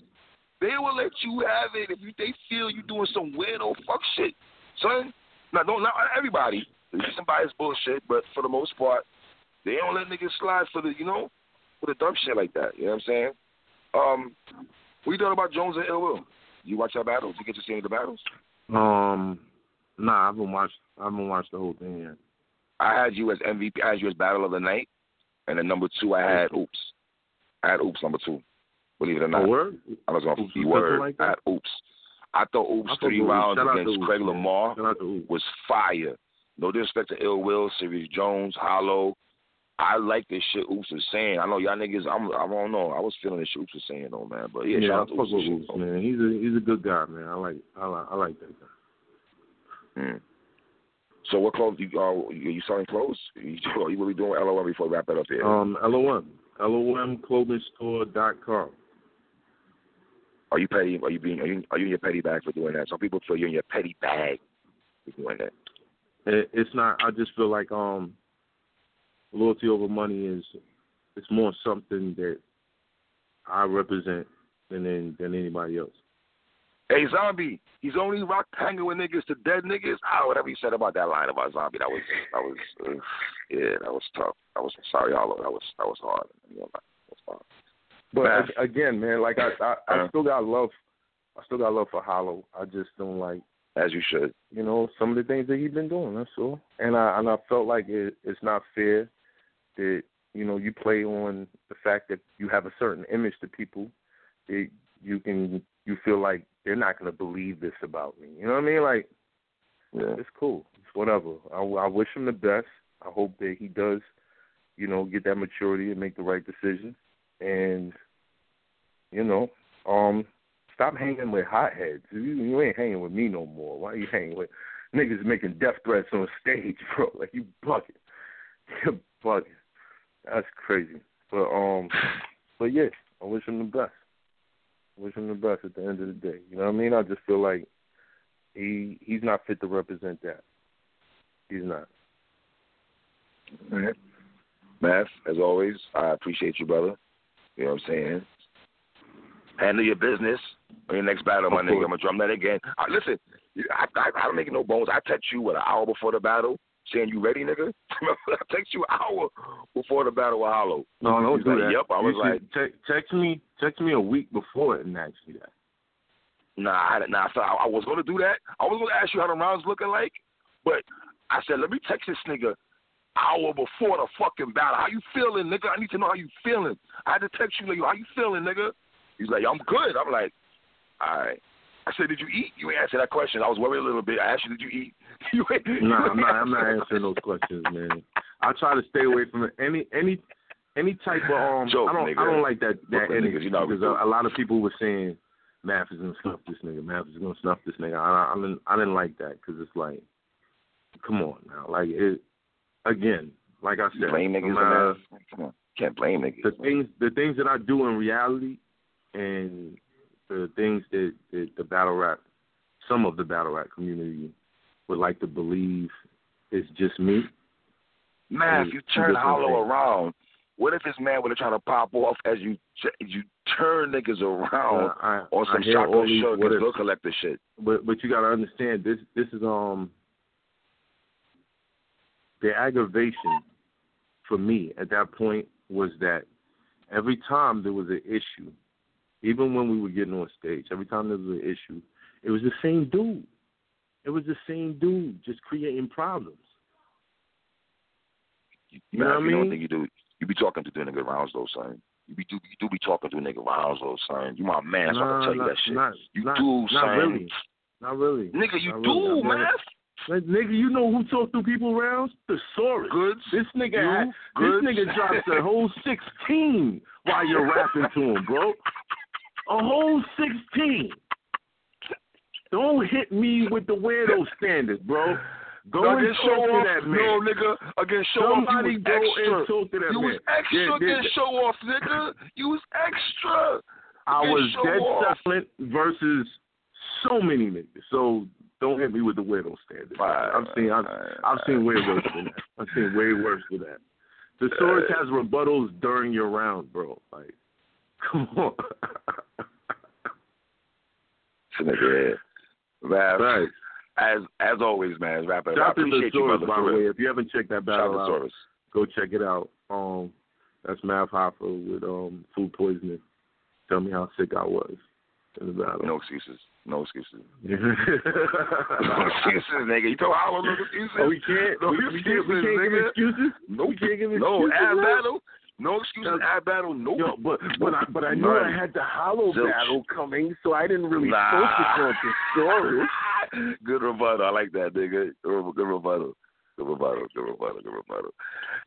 They will let you have it if you, they feel you doing some weirdo fuck shit, son. Now, don't not everybody. There's some biased bullshit, but for the most part, they don't let niggas slide for the, you know, for the dumb shit like that. You know what I'm saying? Um, what you thought about Jones and Ill Will? You watch that battle? Did you get to see any of the battles? Um, nah, I haven't watched. I haven't watched the whole thing yet. I had you as MVP. I had you as battle of the night, and then number two, I had Oops. I had Oops number two. Believe it or not, Oh, word? I was on Oops the was word. like I had Oops. I thought Oops I three Oops. rounds Shout against Oops, Craig man. Lamar Shout out to Oops. was fire. No disrespect to Ill Will, Serius Jones, Hollow. I like this shit Oops was saying. I know y'all niggas. I'm. I don't know. I was feeling this shit Oops was saying though, man. But yeah, Yeah, shout I out to Oops. Oops, shit, man. He's a he's a good guy, man. I like I like I like that guy. Mm. So what clothes you uh you, selling clothes? You, you really doing LOM before we wrap that up here? Um, LOM, LOMclothingstore.com. are you petty? Are you being? Are you, are you in your petty bag for doing that? Some people feel you're in your petty bag for doing that. It, it's not. I just feel like um, loyalty over money is it's more something that I represent than than, than anybody else. Hey, zombie, he's only rock hanging with niggas to dead niggas. Ah, whatever you said about that line about zombie, that was that was uh, yeah, that was tough. That was sorry, Hollow. That was that was hard. You know, that was hard. But Man. again, man, like I I, I Uh. still got love. I still got love for Hollow. I just don't like As you should. you know some of the things that he's been doing. That's all. And I and I felt like it, it's not fair that you know you play on the fact that you have a certain image to people it, you can you feel like they're not gonna believe this about me. You know what I mean? Like, Yeah. it's cool. It's whatever. I, I wish him the best. I hope that he does, you know, get that maturity and make the right decision. And, you know, um, stop hanging with hotheads. You, you ain't hanging with me no more. Why are you hanging with niggas making death threats on stage, bro? Like you bugging. You're bugging. That's crazy. But um, but yeah, I wish him the best. I wish him the best at the end of the day. You know what I mean? I just feel like he he's not fit to represent that. He's not. All right. Math, as always, I appreciate you, brother. You know what I'm saying? Handle your business. On your next battle, my nigga. I'm gonna drum that again. Uh, listen, I, I, I don't make no bones. I text you what an hour before the battle, saying you ready, nigga. I text you an hour before the battle with Hollow. No, don't He's do like, that. Yep, I was You like, te- text me, text me a week before and ask me that. Nah, I, nah. So I, I was gonna do that. I was gonna ask you how the rounds looking like, but I said let me text this nigga hour before the fucking battle. How you feeling, nigga? I need to know how you feeling. I had to text you like, how you feeling, nigga? He's like, I'm good. I'm like, all right. I said, did you eat? You ain't answer that question. I was worried a little bit. I asked you, did you eat? you ain't, No, you I'm not. I'm not answering those questions, man. I try to stay away from any any any type of um. Joke, I don't. nigga. I don't like that that Brooklyn energy niggas, you know because a, a lot of people were saying Math is gonna snuff this nigga. Math is gonna snuff this nigga. I, I didn't. I didn't like that because it's like, come on now. Like it again. Like I You said, blame niggas, no matter- man. Come on, can't blame niggas. the things the things that I do in reality and the things that, that the battle rap some of the battle rap community would like to believe it's just me. Man, if you turn Hollow around, what if this man would have tried to pop off as you you turn niggas around Uh, I, on some shotgun and bill collector shit? but but you gotta understand this this is um the aggravation for me at that point was that every time there was an issue, even when we were getting on stage, every time there was an issue, it was the same dude. It was the same dude just creating problems. You, You know man, what I you don't mean? think you do. You be talking to the nigga rounds though, son. You be do you do be talking to a nigga rounds though, son. You my man, so I can tell you that shit. Not, you not, do, not son. really. Not really. Nigga, you Not do, really. Man. Like, nigga, you know who talked to people rounds? The. Goods. This nigga, You, had, goods. this nigga drops a whole sixteen while you're rapping to him, bro. A whole sixteen. Don't hit me with the weirdo standards, bro. Go no, and show off. that man. No, nigga. Against show Somebody off, go you was extra. and talk to that you man. was extra Yeah, against show off, nigga. You was extra. I was dead off. silent versus so many niggas. So don't hit me with the weirdo standards. Fine, I've seen I've, fine, I've seen fine. way worse than that. I've seen way worse than that. The uh, Source has rebuttals during your round, bro. Like, come on. Nigga, man. right. As as always, man. Rapper, I Shout the appreciate you, brother. by the way. If you haven't checked that Shout battle to out, go check it out. Um, that's Math Hoffa with um food poisoning. Tell me how sick I was in the battle. No excuses. No excuses. No excuses, nigga. You told Hollow no excuses. Oh, we can't. No we, we can't. We excuses, can't give nigga. excuses. Nope. We can't give excuses. No, man? battle. No excuses. No. Ad battle. Nope. Yo, but but I but I knew I had the hollow Zilch. battle coming, so I didn't really Nah. focus on the story. Good rebuttal. I like that, nigga. Good good rebuttal. Good rebuttal. Good rebuttal. Good rebuttal.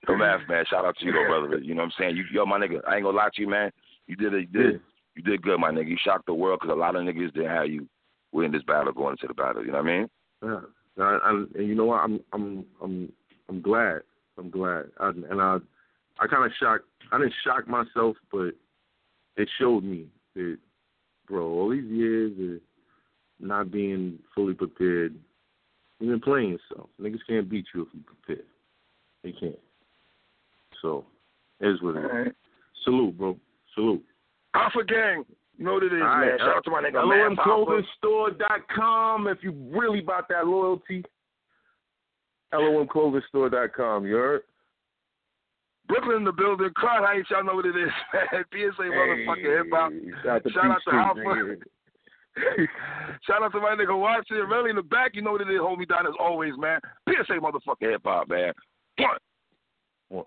No math, man. Shout out to you, though, brother. You know what I'm saying? You, yo, my nigga. I ain't gonna lie to you, man. You did it. You did. You did good, my nigga. You shocked the world because a lot of niggas didn't have you win this battle going into the battle. You know what I mean? Yeah. I, I, and you know what? I'm I'm I'm I'm glad. I'm glad. I, and I I kind of shocked. I didn't shock myself, but it showed me that, bro, all these years of not being fully prepared, you've been playing yourself. Niggas can't beat you if you prepare. They can't. So, it is what it is. Salute, bro. Salute. Alpha Gang. You know what it is, man. right, Shout out to my nigga, man. LOMClothingstore.com if you really about that loyalty. LOMClothingstore.com, you heard? Brooklyn in the building. Crown Heights, y'all know what it is, man. PSA motherfucking hip hop. Shout out to, Shout out to Peach Alpha. Nigga. Shout out to my nigga Watson. Really in the back, you know what it is, homie down as always, man. PSA motherfucking hip hop, man. One.